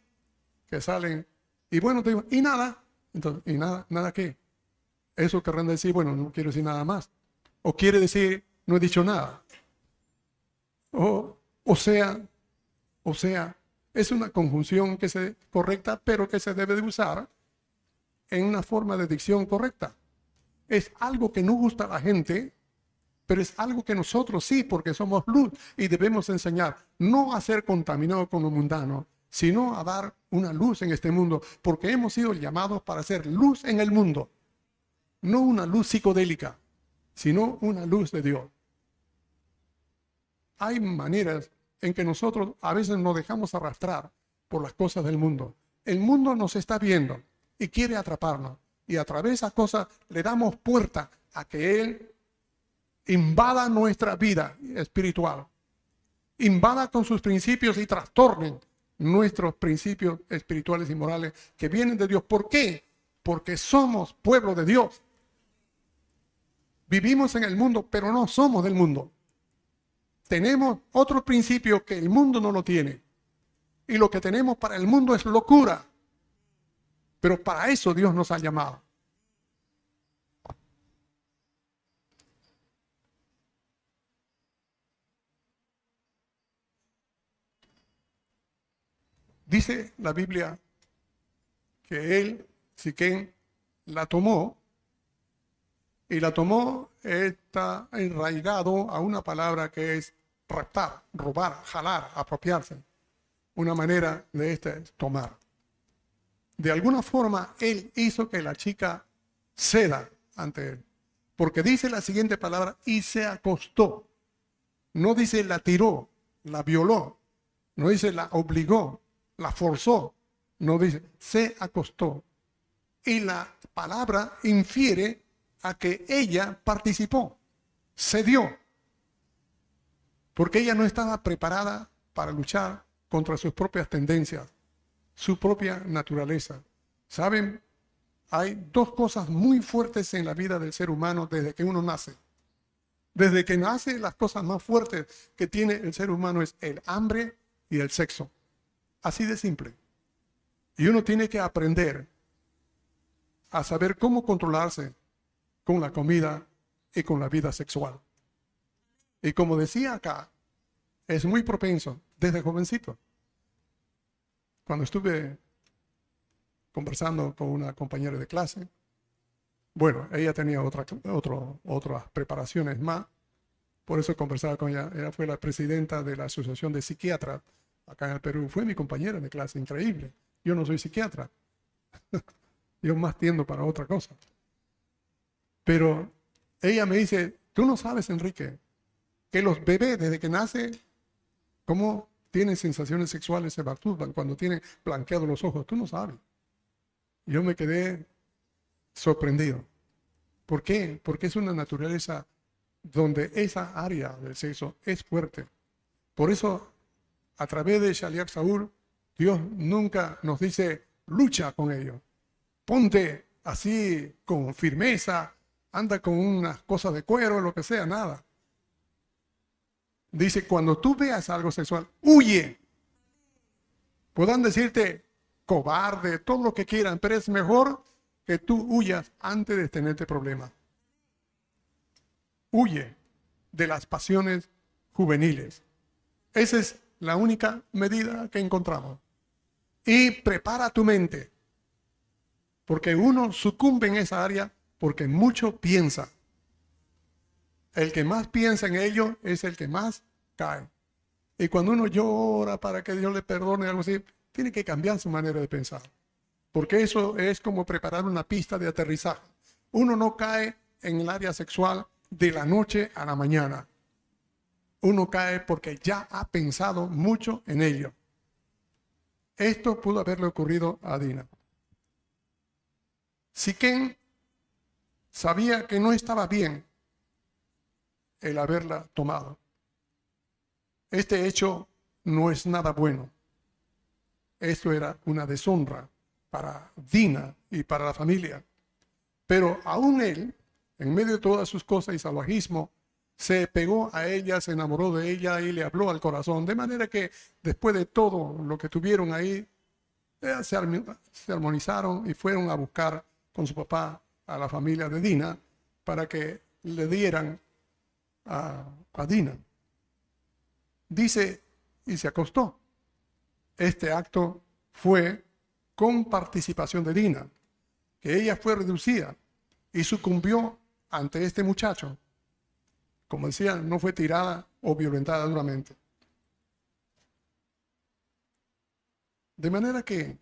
Speaker 1: que salen y bueno, te digo, ¿y nada? Entonces, ¿y nada? ¿Nada qué? Eso querrán decir, bueno, no quiero decir nada más. O quiere decir, no he dicho nada. O, o sea, o sea, es una conjunción que se correcta, pero que se debe de usar en una forma de dicción correcta. Es algo que no gusta a la gente, pero es algo que nosotros sí, porque somos luz y debemos enseñar, no a ser contaminados con lo mundano, sino a dar una luz en este mundo, porque hemos sido llamados para hacer luz en el mundo. No una luz psicodélica, sino una luz de Dios. Hay maneras en que nosotros a veces nos dejamos arrastrar por las cosas del mundo. El mundo nos está viendo y quiere atraparnos. Y a través de esas cosas le damos puerta a que Él invada nuestra vida espiritual. Invada con sus principios y trastornen nuestros principios espirituales y morales que vienen de Dios. ¿Por qué? Porque somos pueblo de Dios. Vivimos en el mundo, pero no somos del mundo. Tenemos otro principio que el mundo no lo tiene. Y lo que tenemos para el mundo es locura. Pero para eso Dios nos ha llamado. Dice la Biblia que él, Siquén, la tomó y la tomó, está enraigado a una palabra que es raptar, robar, jalar, apropiarse. Una manera de este tomar. De alguna forma, él hizo que la chica ceda ante él. Porque dice la siguiente palabra, y se acostó. No dice la tiró, la violó. No dice la obligó, la forzó, no dice, se acostó. Y la palabra infiere a que ella participó, cedió, porque ella no estaba preparada para luchar contra sus propias tendencias, su propia naturaleza. ¿Saben? Hay dos cosas muy fuertes en la vida del ser humano desde que uno nace. Desde que nace, las cosas más fuertes que tiene el ser humano es el hambre y el sexo. Así de simple. Y uno tiene que aprender a saber cómo controlarse con la comida y con la vida sexual. Y como decía acá, es muy propenso desde jovencito. Cuando estuve conversando con una compañera de clase, bueno, ella tenía otra, otras preparaciones más, por eso conversaba con ella. Ella fue la presidenta de la Asociación de Psiquiatras acá en el Perú. Fue mi compañera de clase, increíble. Yo no soy psiquiatra. [laughs] Yo más tiendo para otra cosa. Pero ella me dice, tú no sabes, Enrique, que los bebés desde que nace, ¿cómo tienen sensaciones sexuales, se masturban cuando tienen blanqueados los ojos? Tú no sabes. Yo me quedé sorprendido. ¿Por qué? Porque es una naturaleza donde esa área del sexo es fuerte. Por eso a través de Shaliach Saúl, Dios nunca nos dice, lucha con ellos. Ponte así con firmeza, anda con unas cosas de cuero, lo que sea, nada. Dice, cuando tú veas algo sexual, huye. Puedan decirte cobarde, todo lo que quieran, pero es mejor que tú huyas antes de tenerte problemas. Huye de las pasiones juveniles. Ese es la única medida que encontramos. Y prepara tu mente, porque uno sucumbe en esa área porque mucho piensa. El que más piensa en ello es el que más cae. Y cuando uno llora para que Dios le perdone algo así, tiene que cambiar su manera de pensar. Porque eso es como preparar una pista de aterrizaje. Uno no cae en el área sexual de la noche a la mañana uno cae porque ya ha pensado mucho en ello. Esto pudo haberle ocurrido a Dina. Siquén sabía que no estaba bien el haberla tomado. Este hecho no es nada bueno. Esto era una deshonra para Dina y para la familia. Pero aún él, en medio de todas sus cosas y salvajismo, se pegó a ella, se enamoró de ella y le habló al corazón. De manera que después de todo lo que tuvieron ahí, eh, se, armonizaron y fueron a buscar con su papá a la familia de Dina para que le dieran a, Dina. Dice, y se acostó. Este acto fue con participación de Dina, que ella fue reducida y sucumbió ante este muchacho como decía, no fue tirada o violentada duramente. De manera que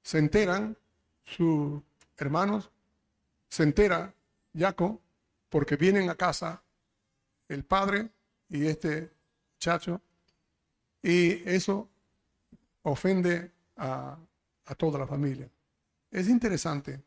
Speaker 1: se enteran sus hermanos, se entera Jaco, porque vienen a casa el padre y este chacho, y eso ofende a, toda la familia. Es interesante,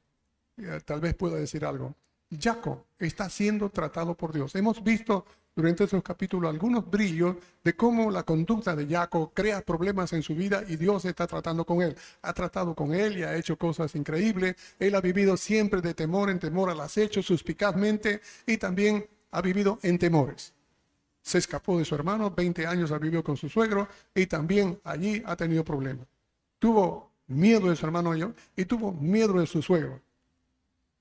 Speaker 1: eh, tal vez pueda decir algo. Jacob está siendo tratado por Dios. Hemos visto durante esos capítulos algunos brillos de cómo la conducta de Jacob crea problemas en su vida y Dios está tratando con él. Ha tratado con él y ha hecho cosas increíbles. Él ha vivido siempre de temor en temor al acecho, suspicazmente, y también ha vivido en temores. Se escapó de su hermano, 20 años ha vivido con su suegro y también allí ha tenido problemas. Tuvo miedo de su hermano y tuvo miedo de su suegro.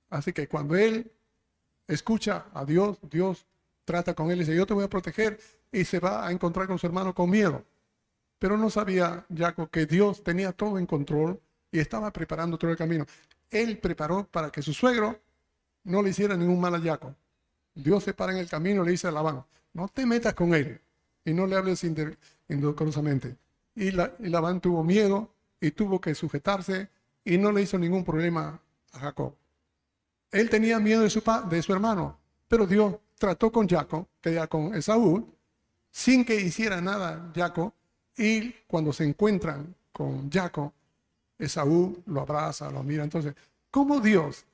Speaker 1: Así que cuando él escucha a Dios, Dios trata con él y dice, yo te voy a proteger y se va a encontrar con su hermano con miedo. Pero no sabía Jacob que Dios tenía todo en control y estaba preparando todo el camino. Él preparó para que su suegro no le hiciera ningún mal a Jacob. Dios se para en el camino y le dice a Labán, no te metas con él y no le hables indecorosamente. Y, la, y Labán tuvo miedo y tuvo que sujetarse y no le hizo ningún problema a Jacob. Él tenía miedo de su, de su hermano, pero Dios trató con Jacob, que con Esaú, sin que hiciera nada Jacob, y cuando se encuentran con Jacob, Esaú lo abraza, lo mira. Entonces, ¿cómo Dios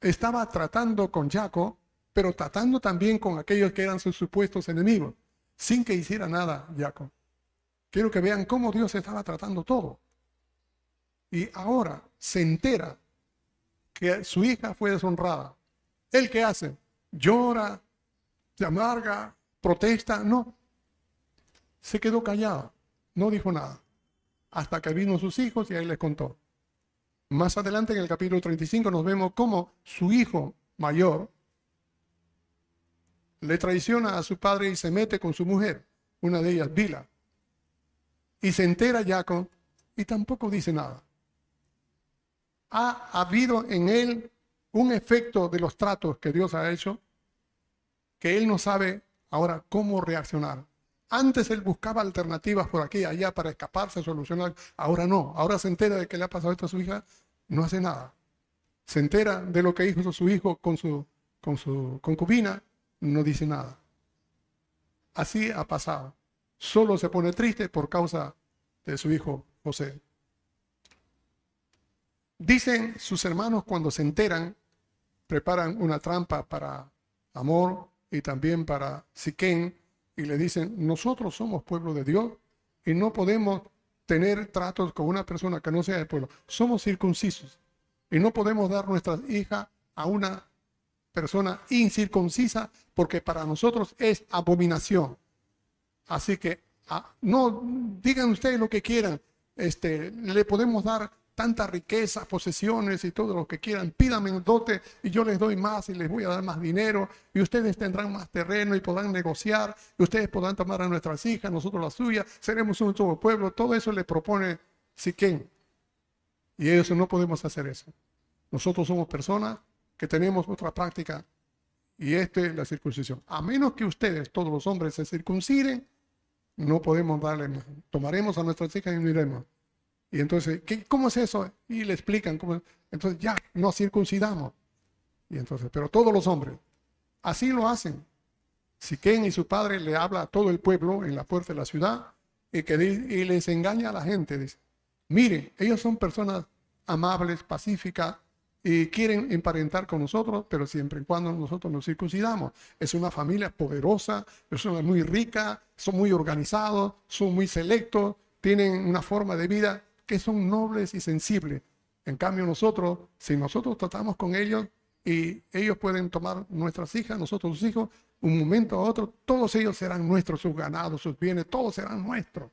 Speaker 1: estaba tratando con Jacob, pero tratando también con aquellos que eran sus supuestos enemigos, sin que hiciera nada Jacob? Quiero que vean cómo Dios estaba tratando todo. Y ahora se entera que su hija fue deshonrada. ¿Él qué hace? Llora, se amarga, protesta. No. Se quedó callado. No dijo nada. Hasta que vino sus hijos y ahí les contó. Más adelante en el capítulo 35 nos vemos cómo su hijo mayor le traiciona a su padre y se mete con su mujer, una de ellas, Vila. Y se entera Jacob y tampoco dice nada ha habido en él un efecto de los tratos que Dios ha hecho que él no sabe ahora cómo reaccionar. Antes él buscaba alternativas por aquí allá para escaparse, solucionar. Ahora no. Ahora se entera de que le ha pasado esto a su hija, no hace nada. Se entera de lo que hizo su hijo con su, con su concubina, no dice nada. Así ha pasado. Solo se pone triste por causa de su hijo José. Dicen sus hermanos cuando se enteran, preparan una trampa para Amor y también para Siquén y le dicen, nosotros somos pueblo de Dios y no podemos tener tratos con una persona que no sea del pueblo. Somos circuncisos y no podemos dar nuestra hija a una persona incircuncisa porque para nosotros es abominación. Así que ah, no digan ustedes lo que quieran, este, le podemos dar tanta riqueza, posesiones y todo lo que quieran. Pídame un dote y yo les doy más y les voy a dar más dinero y ustedes tendrán más terreno y podrán negociar ustedes podrán tomar a nuestras hijas, nosotros las suyas, seremos un solo pueblo. Todo eso le propone Siquén. Y eso no podemos hacer eso. Nosotros somos personas que tenemos otra práctica y esta es la circuncisión. A menos que ustedes, todos los hombres, se circunciden, no podemos darle más. Tomaremos a nuestras hijas y no iremos. Y entonces, ¿qué, ¿cómo es eso? Y le explican cómo. Entonces, ya, nos circuncidamos. Y entonces, pero todos los hombres, así lo hacen. Siquén y su padre le habla a todo el pueblo en la puerta de la ciudad y, que, y les engaña a la gente. Dice, mire, ellos son personas amables, pacíficas y quieren emparentar con nosotros, pero siempre y cuando nosotros nos circuncidamos. Es una familia poderosa, es muy rica, son muy organizados, son muy selectos, tienen una forma de vida que son nobles y sensibles. En cambio nosotros, si nosotros tratamos con ellos y ellos pueden tomar nuestras hijas, nosotros sus hijos, un momento a otro, todos ellos serán nuestros, sus ganados, sus bienes, todos serán nuestros.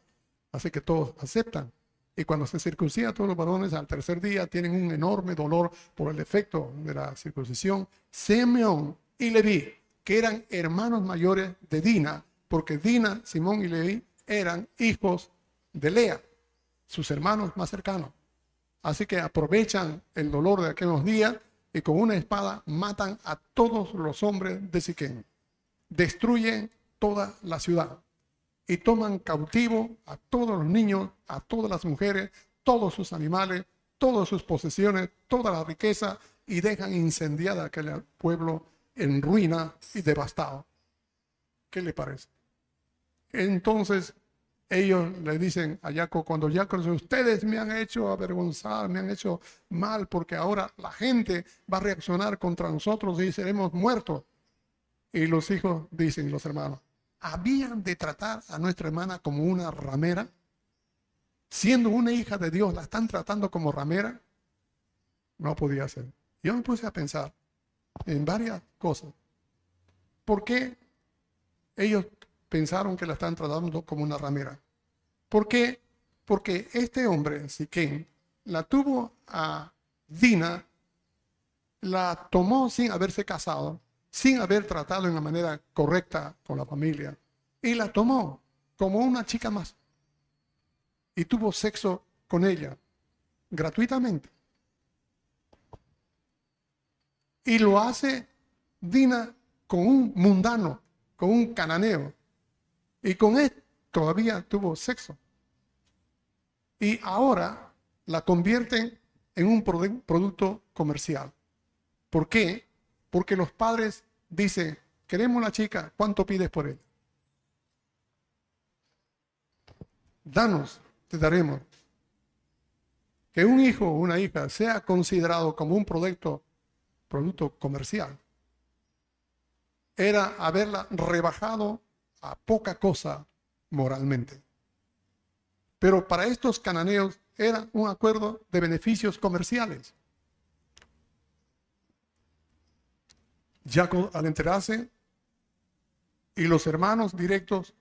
Speaker 1: Así que todos aceptan. Y cuando se circuncida todos los varones al tercer día tienen un enorme dolor por el efecto de la circuncisión. Simeón y Leví, que eran hermanos mayores de Dina, porque Dina, Simón y Leví eran hijos de Lea sus hermanos más cercanos. Así que aprovechan el dolor de aquellos días y con una espada matan a todos los hombres de Siquén. Destruyen toda la ciudad y toman cautivo a todos los niños, a todas las mujeres, todos sus animales, todas sus posesiones, toda la riqueza y dejan incendiada aquel pueblo en ruina y devastado. ¿Qué le parece? Entonces ellos le dicen a Jacob, cuando Jacob dice, ustedes me han hecho avergonzar, me han hecho mal, porque ahora la gente va a reaccionar contra nosotros y seremos muertos. Y los hijos dicen, los hermanos, ¿habían de tratar a nuestra hermana como una ramera? Siendo una hija de Dios, ¿la están tratando como ramera? No podía ser. Yo me puse a pensar en varias cosas. ¿Por qué ellos pensaron que la están tratando como una ramera? ¿Por qué? Porque este hombre, Siquén, la tuvo a Dina, la tomó sin haberse casado, sin haber tratado en la manera correcta con la familia, y la tomó como una chica más. Y tuvo sexo con ella gratuitamente. Y lo hace Dina con un mundano, con un cananeo. Y con él todavía tuvo sexo. Y ahora la convierten en un producto comercial. ¿Por qué? Porque los padres dicen, queremos la chica, ¿cuánto pides por él? Danos, te daremos. Que un hijo o una hija sea considerado como un producto, producto comercial era haberla rebajado a poca cosa moralmente. Pero para estos cananeos era un acuerdo de beneficios comerciales. Jacob al enterarse y los hermanos directos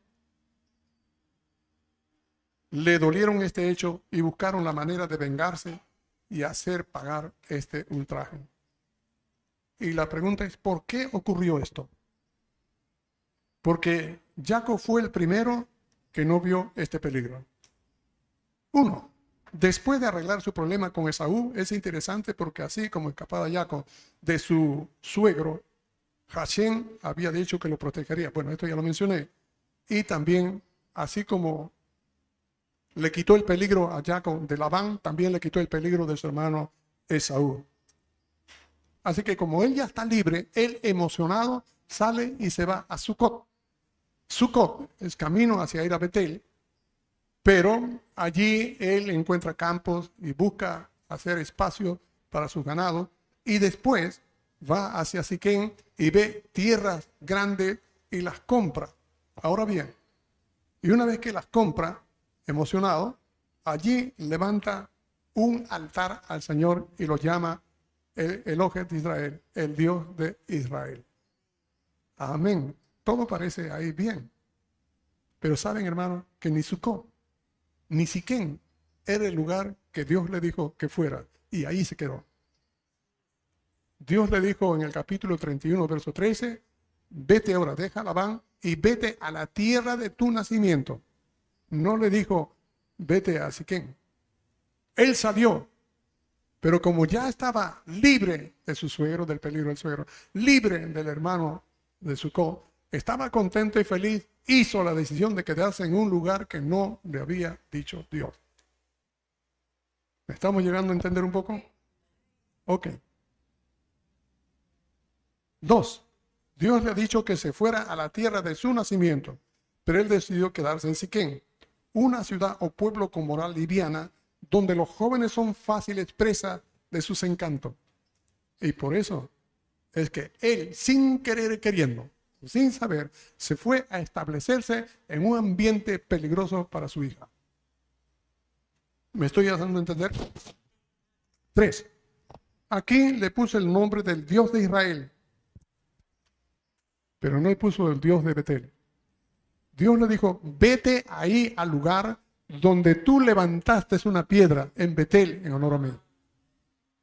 Speaker 1: le dolieron este hecho y buscaron la manera de vengarse y hacer pagar este ultraje. Y la pregunta es, ¿por qué ocurrió esto? Porque Jacob fue el primero que no vio este peligro. Uno, después de arreglar su problema con Esaú, es interesante porque así como escapaba Jacob de su suegro, Hashem había dicho que lo protegería. Bueno, esto ya lo mencioné. Y también, así como le quitó el peligro a Jacob de Labán, también le quitó el peligro de su hermano Esaú. Así que como él ya está libre, él emocionado sale y se va a Sucot. Sucot es camino hacia ir a pero allí él encuentra campos y busca hacer espacio para sus ganados y después va hacia Siquén y ve tierras grandes y las compra. Ahora bien, y una vez que las compra, emocionado, allí levanta un altar al Señor y lo llama el de Israel, el Dios de Israel. Amén. Todo parece ahí bien. Pero saben, hermano, que ni Sucó, ni Siquén era el lugar que Dios le dijo que fuera. Y ahí se quedó. Dios le dijo en el capítulo 31, verso 13, vete ahora, deja Labán y vete a la tierra de tu nacimiento. No le dijo, vete a Siquén. Él salió, pero como ya estaba libre de su suegro, del peligro del suegro, libre del hermano de Sucó, estaba contento y feliz, hizo la decisión de quedarse en un lugar que no le había dicho Dios. ¿Estamos llegando a entender un poco? Ok. Dos, Dios le ha dicho que se fuera a la tierra de su nacimiento, pero él decidió quedarse en Siquén, una ciudad o pueblo con moral liviana, donde los jóvenes son fáciles presa de sus encantos. Y por eso es que él, sin querer queriendo, sin saber, se fue a establecerse en un ambiente peligroso para su hija. ¿Me estoy a entender? Tres. Aquí le puse el nombre del Dios de Israel, pero no le puso el Dios de Betel. Dios le dijo, vete ahí al lugar donde tú levantaste una piedra en Betel en honor a mí.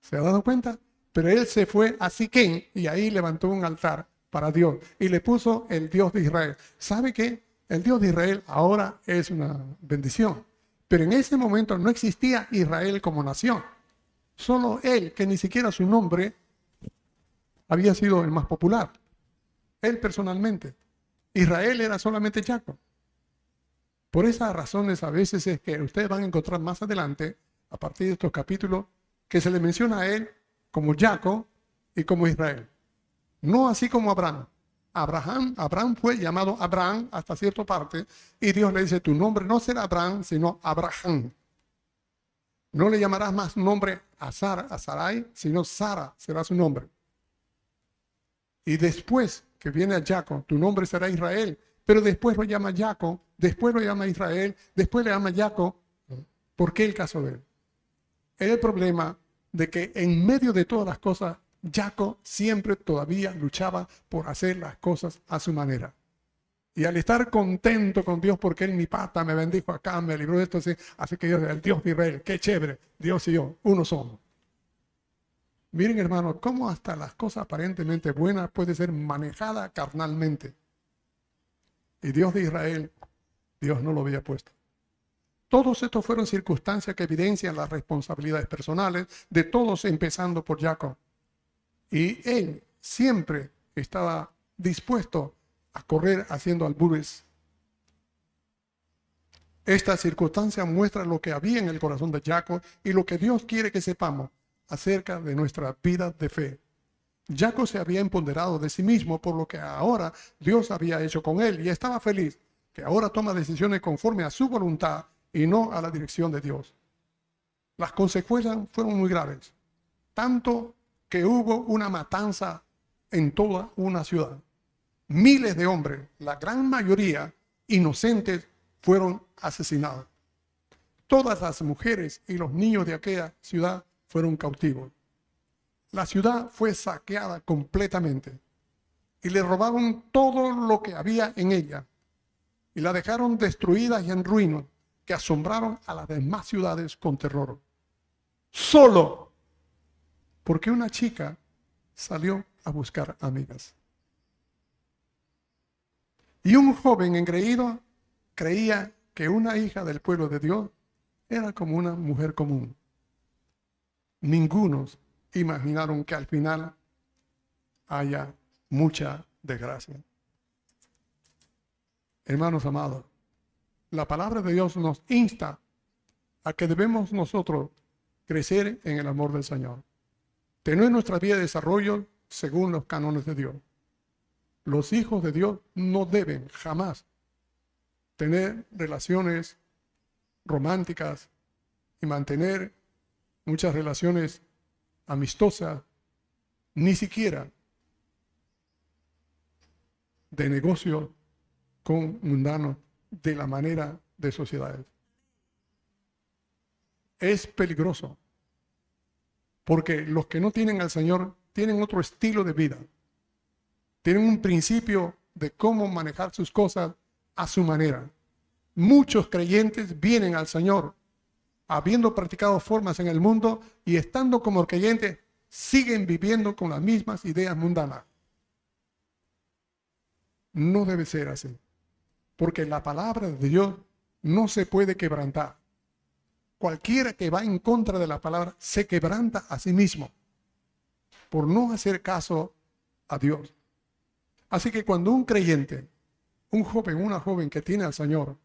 Speaker 1: ¿Se ha dado cuenta? Pero él se fue a Siquén y ahí levantó un altar para Dios y le puso el Dios de Israel. ¿Sabe qué? El Dios de Israel ahora es una bendición. Pero en ese momento no existía Israel como nación. Solo él, que ni siquiera su nombre había sido el más popular él personalmente. Israel era solamente Jacob. Por esas razones a veces es que ustedes van a encontrar más adelante, a partir de estos capítulos, que se le menciona a él como Jacob y como Israel. No así como Abraham. Abraham, Abraham fue llamado Abraham hasta cierta parte y Dios le dice, tu nombre no será Abraham, sino Abraham. No le llamarás más nombre a Sara, a Sarai, sino Sara será su nombre. Y después que viene a Jacob, tu nombre será Israel, pero después lo llama Jacob, después lo llama Israel, después le llama Jacob. ¿Por qué el caso de él? El problema de que en medio de todas las cosas, Jacob siempre todavía luchaba por hacer las cosas a su manera. Y al estar contento con Dios porque Él mi pata me bendijo acá, me libró de esto, así, que Dios el Dios de Israel, qué chévere, Dios y yo, uno somos. Miren hermanos, cómo hasta las cosas aparentemente buenas puede ser manejada carnalmente. Y Dios de Israel, Dios no lo había puesto. Todos estos fueron circunstancias que evidencian las responsabilidades personales de todos, empezando por Jacob. Y él siempre estaba dispuesto a correr haciendo albures. Esta circunstancia muestra lo que había en el corazón de Jacob y lo que Dios quiere que sepamos acerca de nuestra vida de fe. Jacob se había empoderado de sí mismo por lo que ahora Dios había hecho con él y estaba feliz que ahora toma decisiones conforme a su voluntad y no a la dirección de Dios. Las consecuencias fueron muy graves, tanto que hubo una matanza en toda una ciudad miles de hombres, la gran mayoría inocentes, fueron asesinados. Todas las mujeres y los niños de aquella ciudad fueron cautivos. La ciudad fue saqueada completamente y le robaron todo lo que había en ella y la dejaron destruida y en ruinas que asombraron a las demás ciudades con terror. Solo porque una chica salió a buscar amigas. Y un joven engreído creía que una hija del pueblo de Dios era como una mujer común. Ningunos imaginaron que al final haya mucha desgracia. Hermanos amados, la palabra de Dios nos insta a que debemos nosotros crecer en el amor del Señor, tener nuestra vida de desarrollo según los cánones de Dios. Los hijos de Dios no deben jamás tener relaciones románticas y mantener muchas relaciones amistosas, ni siquiera de negocio con mundanos de la manera de sociedades. Es peligroso porque los que no tienen al Señor tienen otro estilo de vida tienen un principio de cómo manejar sus cosas a su manera. Muchos creyentes vienen al Señor habiendo practicado formas en el mundo y estando como creyentes siguen viviendo con las mismas ideas mundanas. No debe ser así, porque la palabra de Dios no se puede quebrantar. Cualquiera que va en contra de la palabra se quebranta a sí mismo por no hacer caso a Dios. Así que cuando un creyente, un joven, una joven que tiene al Señor,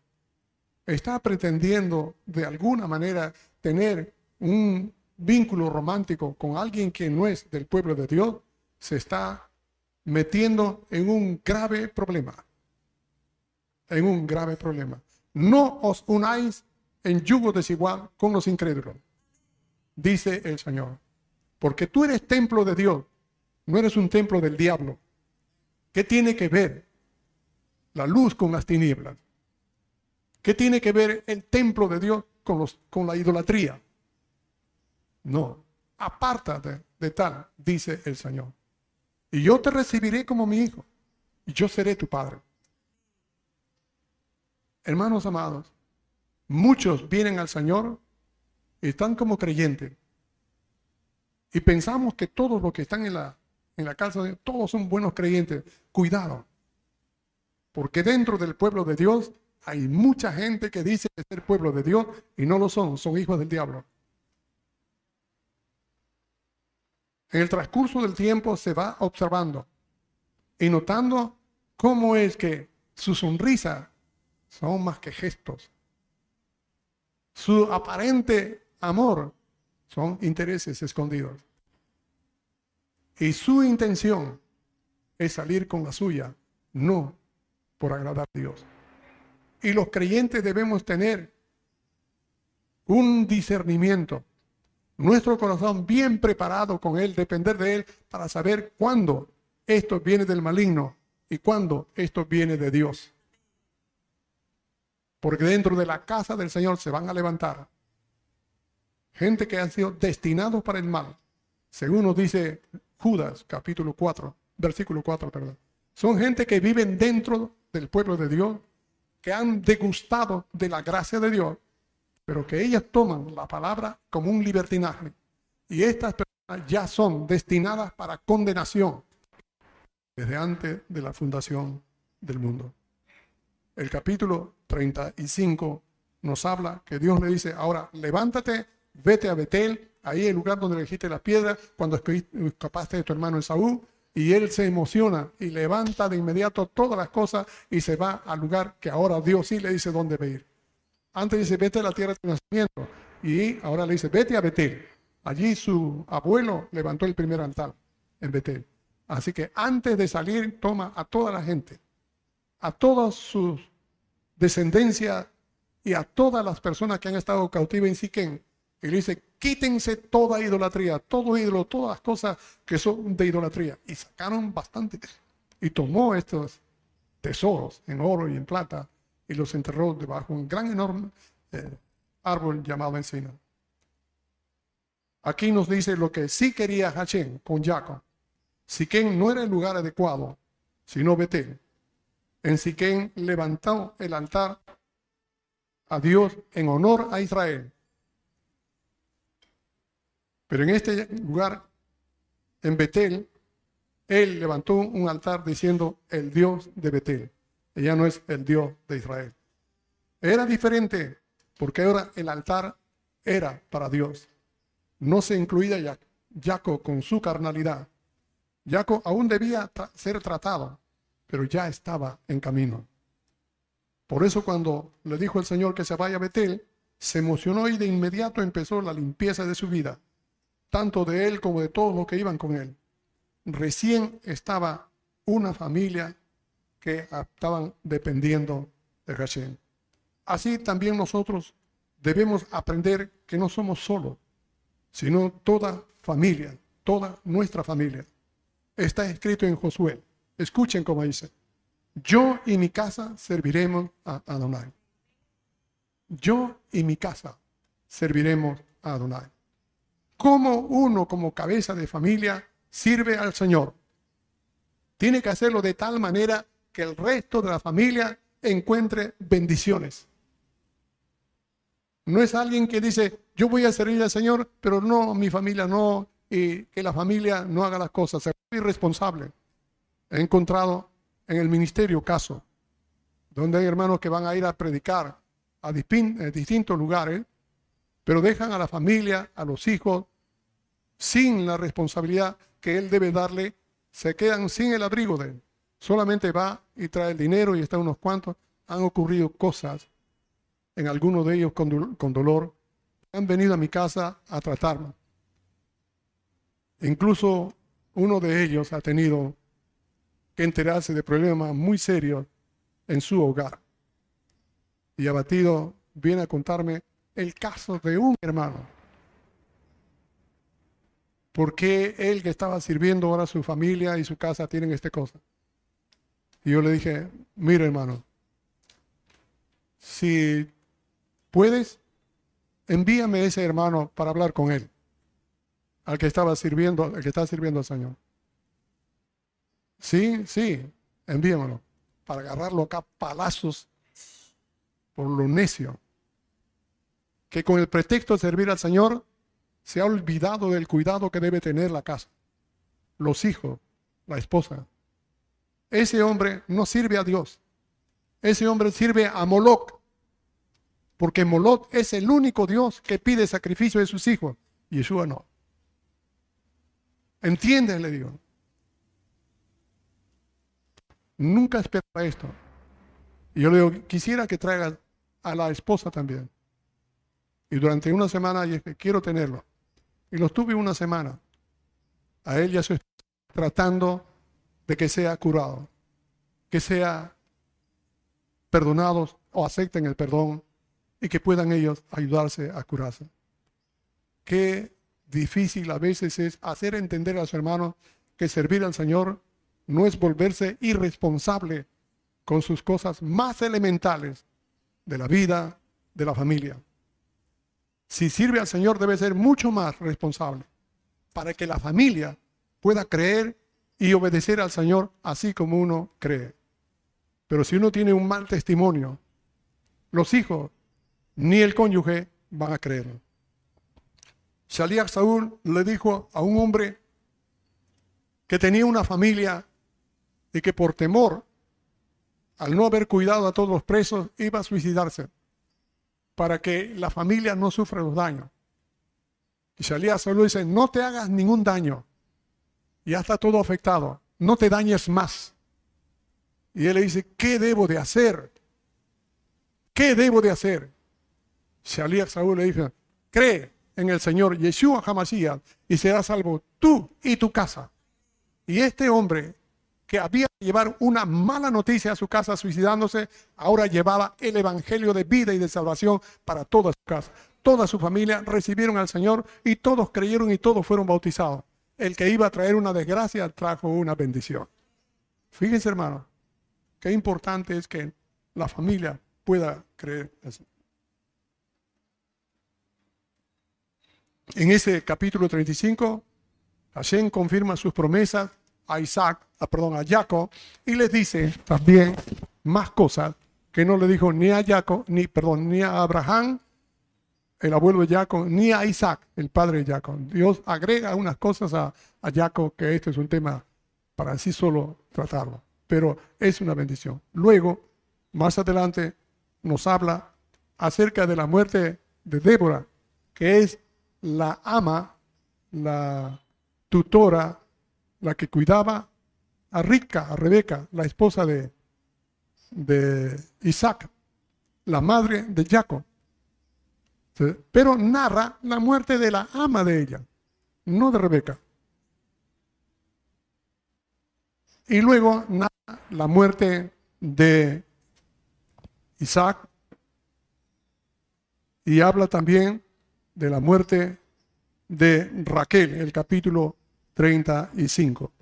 Speaker 1: está pretendiendo de alguna manera tener un vínculo romántico con alguien que no es del pueblo de Dios, se está metiendo en un grave problema. En un grave problema. No os unáis en yugo desigual con los incrédulos, dice el Señor. Porque tú eres templo de Dios, no eres un templo del diablo. ¿Qué tiene que ver la luz con las tinieblas? ¿Qué tiene que ver el templo de Dios con, la idolatría? No, apártate de tal, dice el Señor. Y yo te recibiré como mi hijo, y yo seré tu padre. Hermanos amados, muchos vienen al Señor y están como creyentes. Y pensamos que todos los que están en la en la casa de todos son buenos creyentes. Cuidado. Porque dentro del pueblo de Dios hay mucha gente que dice ser pueblo de Dios y no lo son, son hijos del diablo. En el transcurso del tiempo se va observando y notando cómo es que su sonrisa son más que gestos. Su aparente amor son intereses escondidos. Y su intención es salir con la suya, no por agradar a Dios. Y los creyentes debemos tener un discernimiento, nuestro corazón bien preparado con Él, depender de Él para saber cuándo esto viene del maligno y cuándo esto viene de Dios. Porque dentro de la casa del Señor se van a levantar gente que han sido destinados para el mal. Según nos dice Judas, capítulo 4, versículo 4, perdón. Son gente que viven dentro del pueblo de Dios, que han degustado de la gracia de Dios, pero que ellas toman la palabra como un libertinaje. Y estas personas ya son destinadas para condenación desde antes de la fundación del mundo. El capítulo 35 nos habla que Dios le dice, ahora levántate, vete a Betel, ahí el lugar donde le dijiste la piedra, cuando escapaste de tu hermano Esaú, y él se emociona y levanta de inmediato todas las cosas y se va al lugar que ahora Dios sí le dice dónde ir. Antes dice, vete a la tierra de tu nacimiento. Y ahora le dice, vete a Betel. Allí su abuelo levantó el primer altar en Betel. Así que antes de salir, toma a toda la gente, a todas sus descendencias y a todas las personas que han estado cautivas en Siquén. Y le dice, quítense toda idolatría, todo ídolo, todas las cosas que son de idolatría. Y sacaron bastante. Y tomó estos tesoros en oro y en plata y los enterró debajo de un gran, enorme eh, árbol llamado encina. Aquí nos dice lo que sí quería Hachem con Jacob. Siquén no era el lugar adecuado, sino Betel. En Siquén levantó el altar a Dios en honor a Israel pero en este lugar, en Betel, él levantó un altar diciendo el Dios de Betel. Ella no es el Dios de Israel. Era diferente porque ahora el altar era para Dios. No se incluía Jacob con su carnalidad. Jacob aún debía ser tratado, pero ya estaba en camino. Por eso cuando le dijo el Señor que se vaya a Betel, se emocionó y de inmediato empezó la limpieza de su vida tanto de él como de todos los que iban con él. Recién estaba una familia que estaban dependiendo de Hashem. Así también nosotros debemos aprender que no somos solos, sino toda familia, toda nuestra familia. Está escrito en Josué. Escuchen cómo dice. Yo y mi casa serviremos a Adonai. Yo y mi casa serviremos a Adonai cómo uno como cabeza de familia sirve al Señor. Tiene que hacerlo de tal manera que el resto de la familia encuentre bendiciones. No es alguien que dice, yo voy a servir al Señor, pero no, mi familia no, y que la familia no haga las cosas. Es irresponsable. He encontrado en el ministerio caso donde hay hermanos que van a ir a predicar a distintos lugares, pero dejan a la familia, a los hijos, sin la responsabilidad que él debe darle, se quedan sin el abrigo de él. Solamente va y trae el dinero y está unos cuantos. Han ocurrido cosas en algunos de ellos con dolor. Han venido a mi casa a tratarme. Incluso uno de ellos ha tenido enterarse de problemas muy serios en su hogar. Y abatido viene a contarme el caso de un hermano ¿Por qué él que estaba sirviendo ahora a su familia y su casa tienen esta cosa? Y yo le dije, mira hermano, si puedes, envíame ese hermano para hablar con él, al que estaba sirviendo, al que está sirviendo al Señor. Sí, sí, envíamelo, para agarrarlo acá palazos por lo necio. Que con el pretexto de servir al Señor, se ha olvidado del cuidado que debe tener la casa, los hijos, la esposa. Ese hombre no sirve a Dios. Ese hombre sirve a Moloch. Porque Moloch es el único Dios que pide sacrificio de sus hijos. Yeshua no. ¿Entiendes? Le digo. Nunca esperaba esto. Y yo le digo, quisiera que traiga a la esposa también. Y durante una semana dije, quiero tenerlo. Y los tuve una semana. A él ya estoy tratando de que sea curado, que sea perdonados o acepten el perdón y que puedan ellos ayudarse a curarse. Qué difícil a veces es hacer entender a su hermano que servir al Señor no es volverse irresponsable con sus cosas más elementales de la vida, de la familia. Si sirve al Señor debe ser mucho más responsable para que la familia pueda creer y obedecer al Señor así como uno cree. Pero si uno tiene un mal testimonio, los hijos ni el cónyuge van a creerlo. Shaliach Saúl le dijo a un hombre que tenía una familia y que por temor, al no haber cuidado a todos los presos, iba a suicidarse para que la familia no sufra los daños. Y Shaliach Saúl dice, no te hagas ningún daño. Ya está todo afectado. No te dañes más. Y él le dice, ¿qué debo de hacer? ¿Qué debo de hacer? Shaliach Saúl le dice, cree en el Señor Yeshua Hamashiach y serás salvo tú y tu casa. Y este hombre que había que llevar una mala noticia a su casa suicidándose, ahora llevaba el evangelio de vida y de salvación para toda su casa. Toda su familia recibieron al Señor y todos creyeron y todos fueron bautizados. El que iba a traer una desgracia trajo una bendición. Fíjense, hermano, qué importante es que la familia pueda creer. En ese capítulo 35, Hashem confirma sus promesas a Isaac, a, perdón, a Jacob, y les dice también más cosas que no le dijo ni a Jacob, ni, perdón, ni a Abraham, el abuelo de Jacob, ni a Isaac, el padre de Jacob. Dios agrega unas cosas a, Jacob, que este es un tema para así solo tratarlo, pero es una bendición. Luego, más adelante, nos habla acerca de la muerte de Débora, que es la ama, la tutora, la que cuidaba a Rica, a Rebeca, la esposa de, de Isaac, la madre de Jacob. Pero narra la muerte de la ama de ella, no de Rebeca. Y luego narra la muerte de Isaac y habla también de la muerte de Raquel, el capítulo 35.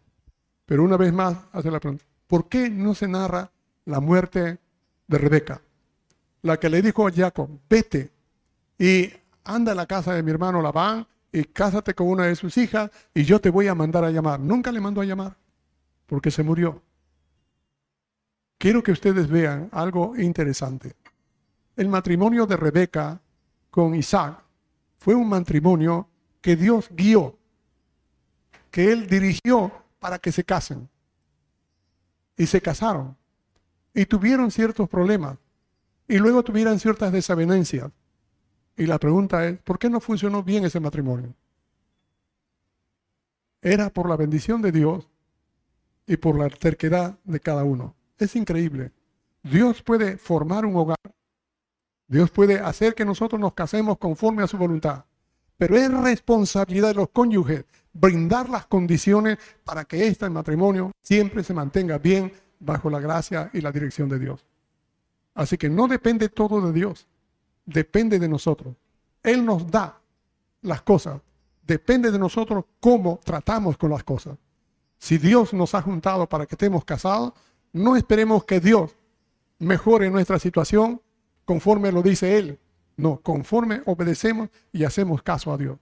Speaker 1: Pero una vez más hace la pregunta, ¿por qué no se narra la muerte de Rebeca? La que le dijo a Jacob, vete y anda a la casa de mi hermano Labán y cásate con una de sus hijas y yo te voy a mandar a llamar. Nunca le mandó a llamar porque se murió. Quiero que ustedes vean algo interesante. El matrimonio de Rebeca con Isaac fue un matrimonio que Dios guió, que Él dirigió para que se casen. Y se casaron. Y tuvieron ciertos problemas. Y luego tuvieron ciertas desavenencias. Y la pregunta es, ¿por qué no funcionó bien ese matrimonio? Era por la bendición de Dios y por la terquedad de cada uno. Es increíble. Dios puede formar un hogar Dios puede hacer que nosotros nos casemos conforme a su voluntad. Pero es responsabilidad de los cónyuges brindar las condiciones para que este matrimonio siempre se mantenga bien bajo la gracia y la dirección de Dios. Así que no depende todo de Dios, depende de nosotros. Él nos da las cosas, depende de nosotros cómo tratamos con las cosas. Si Dios nos ha juntado para que estemos casados, no esperemos que Dios mejore nuestra situación conforme lo dice Él. No, conforme obedecemos y hacemos caso a Dios.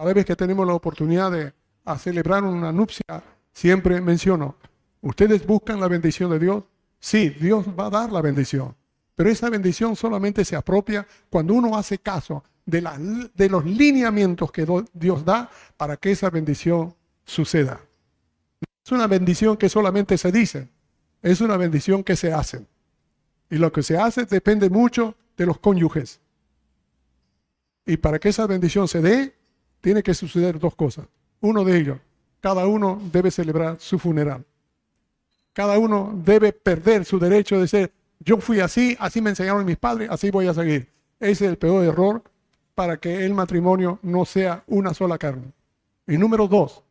Speaker 1: Cada vez que tenemos la oportunidad de celebrar una nupcia, siempre menciono, ¿ustedes buscan la bendición de Dios? Sí, Dios va a dar la bendición. Pero esa bendición solamente se apropia cuando uno hace caso de, de los lineamientos que Dios da para que esa bendición suceda. Es una bendición que solamente se dice, es una bendición que se hace. Y lo que se hace depende mucho de los cónyuges. Y para que esa bendición se dé, tiene que suceder dos cosas. Uno de ellos, cada uno debe celebrar su funeral. Cada uno debe perder su derecho de ser, yo fui así, así me enseñaron mis padres, así voy a seguir. Ese es el peor error para que el matrimonio no sea una sola carne. Y número dos,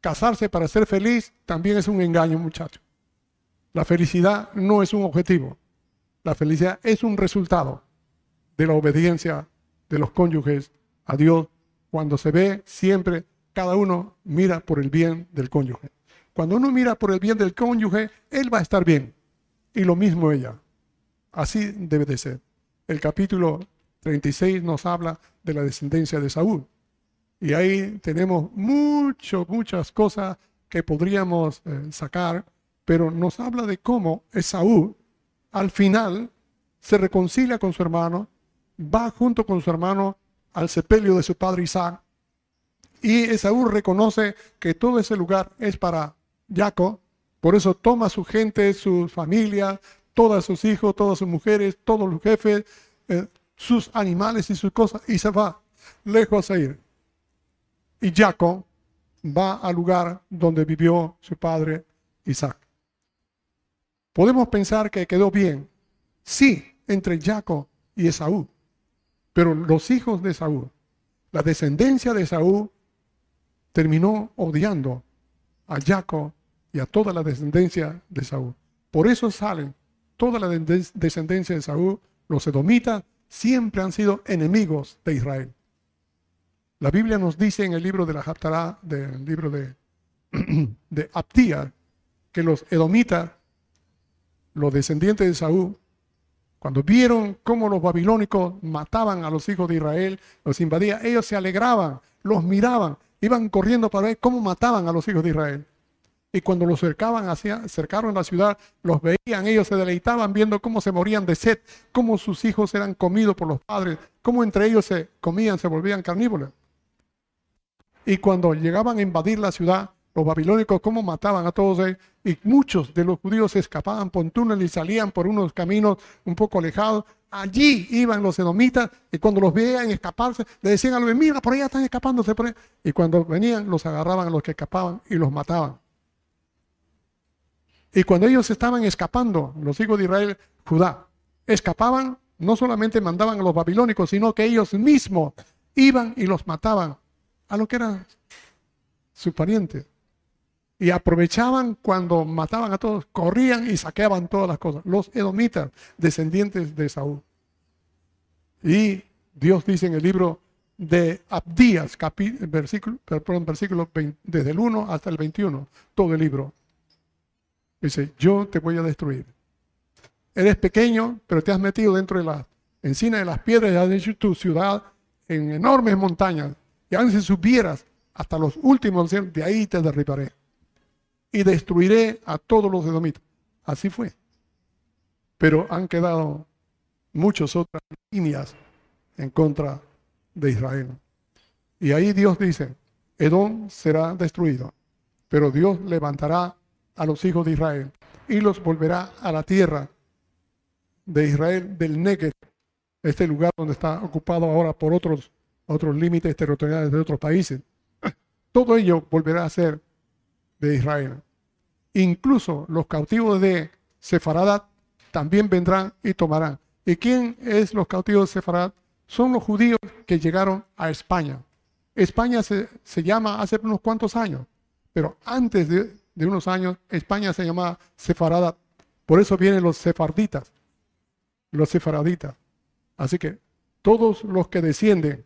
Speaker 1: casarse para ser feliz también es un engaño, muchachos. La felicidad no es un objetivo. La felicidad es un resultado de la obediencia de los cónyuges a Dios. Cuando se ve, siempre cada uno mira por el bien del cónyuge. cuando uno mira por el bien del cónyuge, él va a estar bien. Y lo mismo ella. Así debe de ser. El capítulo 36 nos habla de la descendencia de Saúl. Y ahí tenemos mucho, muchas cosas que podríamos eh, sacar, pero nos habla de cómo Esaú al final se reconcilia con su hermano, va junto con su hermano al sepelio de su padre Isaac, y Esaú reconoce que todo ese lugar es para Jacob, por eso toma su gente, su familia, todos sus hijos, todas sus mujeres, todos los jefes, eh, sus animales y sus cosas, y se va lejos a ir. Y Jacob va al lugar donde vivió su padre Isaac. Podemos pensar que quedó bien, sí, entre Jacob y Esaú, pero los hijos de Esaú, la descendencia de Esaú, terminó odiando a Jacob y a toda la descendencia de Saúl. Por eso salen toda la descendencia de Saúl, los edomitas, siempre han sido enemigos de Israel. La Biblia nos dice en el libro de la Haftarah, del libro de, [clears throat] de que los edomitas, los descendientes de Saúl, cuando vieron cómo los babilónicos mataban a los hijos de Israel, los invadían, ellos se alegraban, los miraban, iban corriendo para ver cómo mataban a los hijos de Israel. Y cuando los cercaban, hacia, cercaron la ciudad, los veían, ellos se deleitaban viendo cómo se morían de sed, cómo sus hijos eran comidos por los padres, cómo entre ellos se comían, se volvían carnívoros. Y cuando llegaban a invadir la ciudad, los babilónicos cómo mataban a todos ellos. Y muchos de los judíos escapaban por túneles y salían por unos caminos un poco alejados. Allí iban los edomitas y cuando los veían escaparse, le decían a los mira, por allá están escapándose. Por Y cuando venían, los agarraban a los que escapaban y los mataban. Y cuando ellos estaban escapando, los hijos de Israel, Judá, escapaban, no solamente mandaban a los babilónicos, sino que ellos mismos iban y los mataban a lo que era su pariente. Y aprovechaban cuando mataban a todos, corrían y saqueaban todas las cosas. Los edomitas, descendientes de Saúl. Y Dios dice en el libro de Abdías, versículo, desde el 1 hasta el 21, todo el libro. Dice, yo te voy a destruir. Eres pequeño, pero te has metido dentro de la encina de las piedras y has hecho tu ciudad en enormes montañas y aunque si subieras hasta los últimos de ahí te derribaré. Y destruiré a todos los edomitas. Así fue. Pero han quedado muchas otras líneas en contra de Israel. Y ahí Dios dice, Edom será destruido, pero Dios levantará a los hijos de Israel y los volverá a la tierra de Israel del Negev, este lugar donde está ocupado ahora por otros otros límites territoriales de otros países. [clears throat] Todo ello volverá a ser de Israel. Incluso los cautivos de Sefaradat también vendrán y tomarán. ¿Y quién es los cautivos de Sefaradat? Son los judíos que llegaron a España. España se, llama hace unos cuantos años, pero antes de, unos años España se llamaba Sefaradat. Por eso vienen los sefarditas, los sefaraditas. Así que todos los que descienden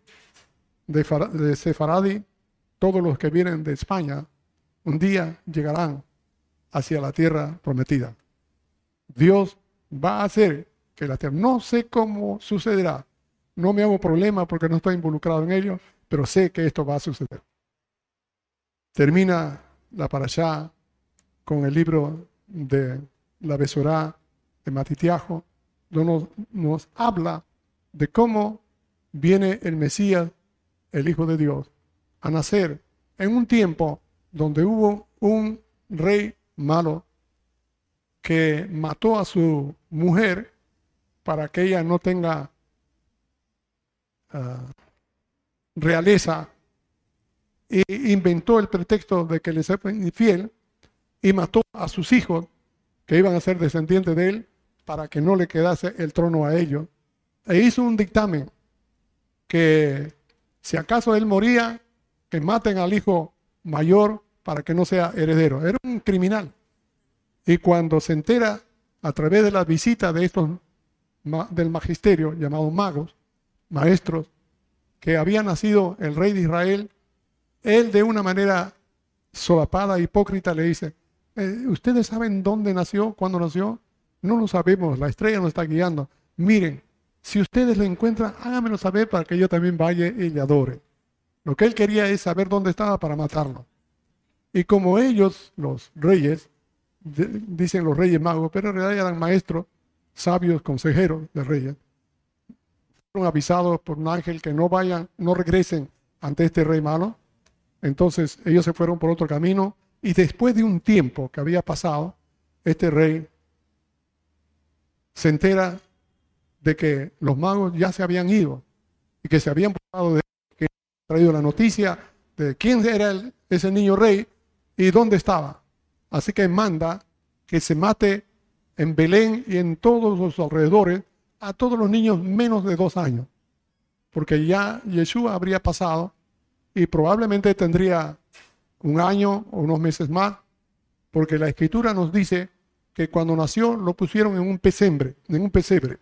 Speaker 1: de, Sefaradi, todos los que vienen de España, un día llegarán hacia la tierra prometida. Dios va a hacer que la tierra, no sé cómo sucederá, no me hago problema porque no estoy involucrado en ello, pero sé que esto va a suceder. Termina la parashá con el libro de la Besorá de Matitiajo, donde nos, nos habla de cómo viene el Mesías el Hijo de Dios, a nacer en un tiempo donde hubo un rey malo que mató a su mujer para que ella no tenga ah, realeza e inventó el pretexto de que le fue infiel y mató a sus hijos que iban a ser descendientes de él para que no le quedase el trono a ellos. E hizo un dictamen que si acaso él moría, que maten al hijo mayor para que no sea heredero. Era un criminal. Y cuando se entera a través de la visita de estos del magisterio, llamados magos, maestros, que había nacido el rey de Israel, él de una manera solapada, hipócrita, le dice, eh, ¿ustedes saben dónde nació, cuándo nació? No lo sabemos, la estrella nos está guiando. Miren, si ustedes lo encuentran, háganmelo saber para que yo también vaya y le adore. Lo que él quería es saber dónde estaba para matarlo. Y como ellos, los reyes, dicen los reyes magos, pero en realidad eran maestros, sabios, consejeros de reyes, fueron avisados por un ángel que no vayan, no regresen ante este rey malo. Entonces ellos se fueron por otro camino y después de un tiempo que había pasado, este rey se entera de que los magos ya se habían ido y que se habían pasado de traído la noticia de quién era ese niño rey y dónde estaba. Así que manda que se mate en Belén y en todos los alrededores a todos los niños menos de dos años, porque ya Yeshua habría pasado y probablemente tendría un año o unos meses más, porque la escritura nos dice que cuando nació lo pusieron en un pesebre, en un pesebre.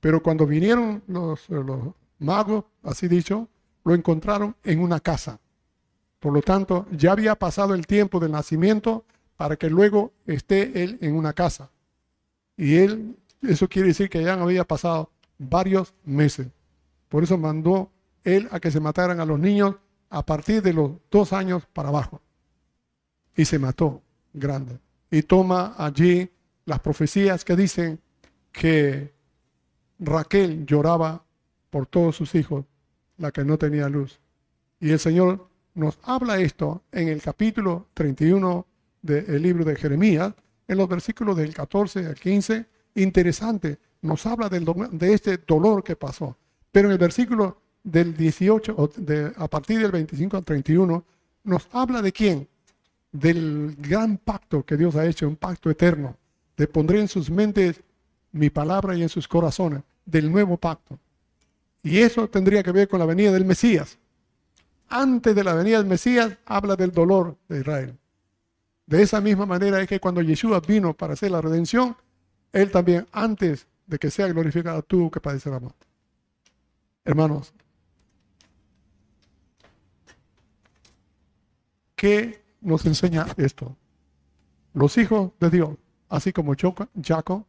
Speaker 1: Pero cuando vinieron los, los magos, así dicho, lo encontraron en una casa. Por lo tanto, ya había pasado el tiempo del nacimiento para que luego esté él en una casa. Y él, eso quiere decir que ya había pasado varios meses. Por eso mandó él a que se mataran a los niños a partir de los dos años para abajo. Y se mató grande y toma allí las profecías que dicen que Raquel lloraba por todos sus hijos, la que no tenía luz. Y el Señor nos habla esto en el capítulo 31 del libro de Jeremías, en los versículos del 14 al 15. Interesante, nos habla del, de este dolor que pasó. Pero en el versículo del 18, de, a partir del 25 al 31, nos habla de quién? del gran pacto que Dios ha hecho, un pacto eterno. Le pondré en sus mentes mi palabra y en sus corazones, del nuevo pacto. Y eso tendría que ver con la venida del Mesías. Antes de la venida del Mesías habla del dolor de Israel. De esa misma manera es que cuando Yeshua vino para hacer la redención, Él también, antes de que sea glorificado, tuvo que padecer la muerte. Hermanos, ¿qué nos enseña esto. Los hijos de Dios, así como Jacob,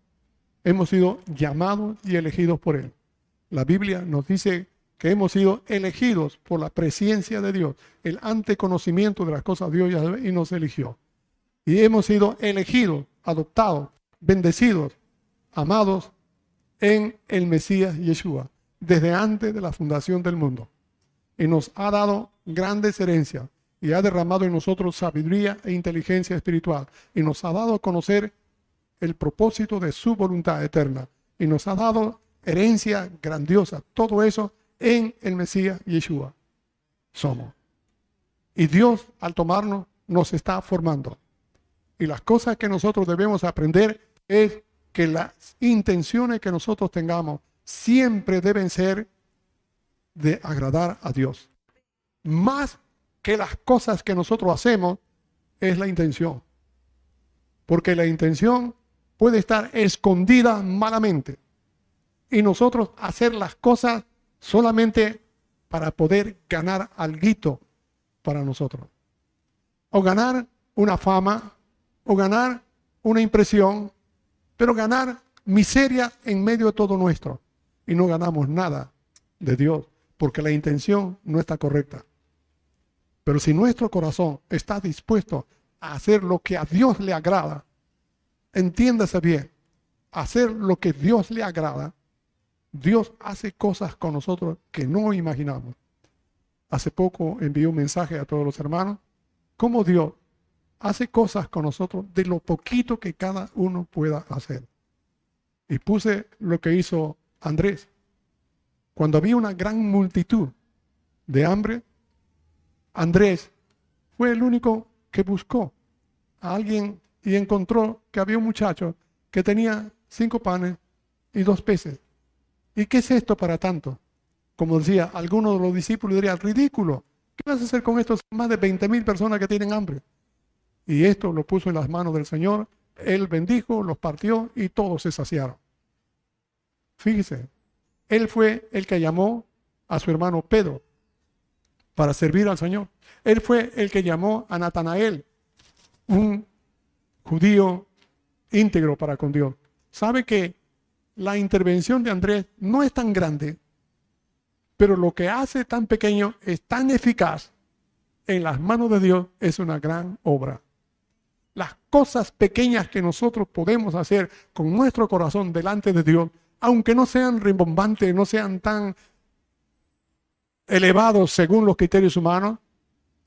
Speaker 1: hemos sido llamados y elegidos por Él. La Biblia nos dice que hemos sido elegidos por la presencia de Dios, el anteconocimiento de las cosas de Dios y nos eligió. Y hemos sido elegidos, adoptados, bendecidos, amados en el Mesías Yeshua, desde antes de la fundación del mundo. Y nos ha dado grandes herencias y ha derramado en nosotros sabiduría e inteligencia espiritual y nos ha dado a conocer el propósito de su voluntad eterna y nos ha dado herencia grandiosa. Todo eso en el Mesías Yeshua somos. Y Dios al tomarnos nos está formando. Y las cosas que nosotros debemos aprender es que las intenciones que nosotros tengamos siempre deben ser de agradar a Dios. Más que las cosas que nosotros hacemos es la intención. Porque la intención puede estar escondida malamente. Y nosotros hacer las cosas solamente para poder ganar algo para nosotros. O ganar una fama, o ganar una impresión, pero ganar miseria en medio de todo nuestro. Y no ganamos nada de Dios, porque la intención no está correcta. Pero si nuestro corazón está dispuesto a hacer lo que a Dios le agrada, entiéndase bien, hacer lo que Dios le agrada, Dios hace cosas con nosotros que no imaginamos. Hace poco envié un mensaje a todos los hermanos, cómo Dios hace cosas con nosotros de lo poquito que cada uno pueda hacer. Y puse lo que hizo Andrés. Cuando había una gran multitud de hambre, Andrés fue el único que buscó a alguien y encontró que había un muchacho que tenía cinco panes y dos peces. ¿Y qué es esto para tanto? Como decía, algunos de los discípulos dirían, ridículo. ¿Qué vas a hacer con estos más de 20 mil personas que tienen hambre? Y esto lo puso en las manos del Señor. Él bendijo, los partió y todos se saciaron. Fíjese, él fue el que llamó a su hermano Pedro para servir al Señor. Él fue el que llamó a Natanael, un judío íntegro para con Dios, sabe que la intervención de Andrés no es tan grande, pero lo que hace tan pequeño es tan eficaz en las manos de Dios, es una gran obra. Las cosas pequeñas que nosotros podemos hacer con nuestro corazón delante de Dios, aunque no sean rimbombantes, no sean tan elevados según los criterios humanos,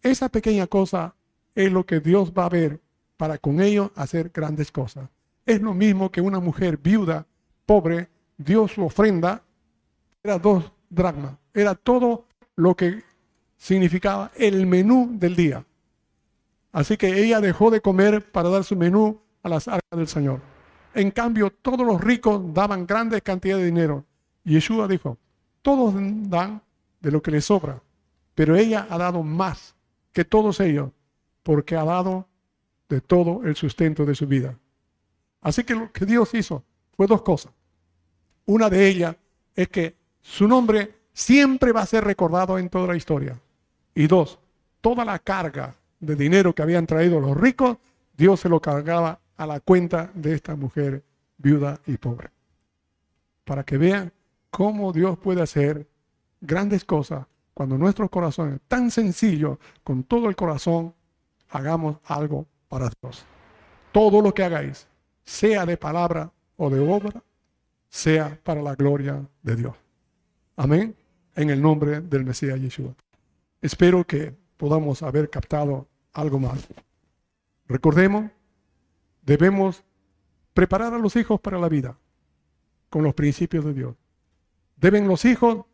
Speaker 1: esa pequeña cosa es lo que Dios va a ver para con ello hacer grandes cosas. Es lo mismo que una mujer viuda, pobre, dio su ofrenda, era dos dracmas, era todo lo que significaba el menú del día. Así que ella dejó de comer para dar su menú a las arcas del Señor. En cambio, todos los ricos daban grandes cantidades de dinero. Yeshua dijo, todos dan de lo que les sobra, pero ella ha dado más que todos ellos, porque ha dado de todo el sustento de su vida. Así que lo que Dios hizo fue dos cosas. Una de ellas es que su nombre siempre va a ser recordado en toda la historia. Y dos, toda la carga de dinero que habían traído los ricos, Dios se lo cargaba a la cuenta de esta mujer viuda y pobre. Para que vean cómo Dios puede hacer grandes cosas cuando nuestros corazones, tan sencillo, con todo el corazón, hagamos algo para Dios. Todo lo que hagáis, sea de palabra o de obra, sea para la gloria de Dios. Amén. En el nombre del Mesías Yeshua. Espero que podamos haber captado algo más. Recordemos, debemos preparar a los hijos para la vida con los principios de Dios. Deben los hijos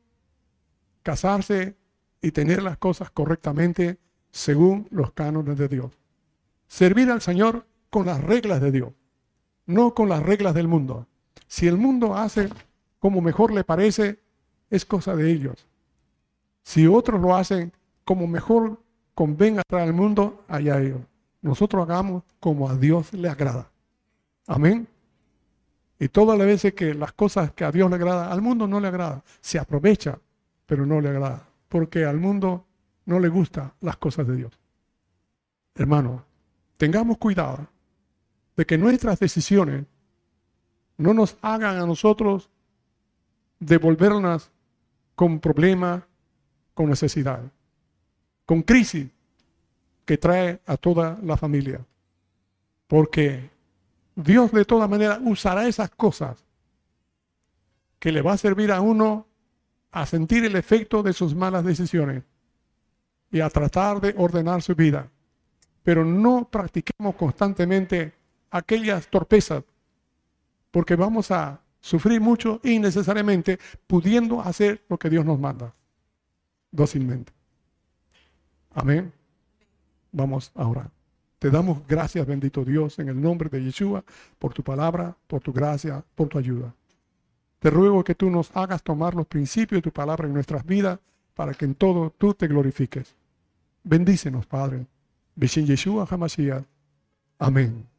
Speaker 1: casarse y tener las cosas correctamente según los cánones de Dios. Servir al Señor con las reglas de Dios, no con las reglas del mundo. Si el mundo hace como mejor le parece, es cosa de ellos. Si otros lo hacen como mejor convenga para el mundo, allá ellos. Nosotros hagamos como a Dios le agrada. Amén. Y todas las veces que las cosas que a Dios le agrada, al mundo no le agrada. Se aprovecha pero no le agrada, porque al mundo no le gustan las cosas de Dios. Hermano, tengamos cuidado de que nuestras decisiones no nos hagan a nosotros devolvernos con problemas, con necesidad, con crisis que trae a toda la familia. Porque Dios de todas maneras usará esas cosas que le va a servir a uno a sentir el efecto de sus malas decisiones y a tratar de ordenar su vida. Pero no practiquemos constantemente aquellas torpezas, porque vamos a sufrir mucho innecesariamente pudiendo hacer lo que Dios nos manda, dócilmente. Amén. Vamos a orar. Te damos gracias, bendito Dios, en el nombre de Yeshua, por tu palabra, por tu gracia, por tu ayuda. Te ruego que tú nos hagas tomar los principios de tu palabra en nuestras vidas para que en todo tú te glorifiques. Bendícenos, Padre. Beshin Yeshua Hamashiach. Amén.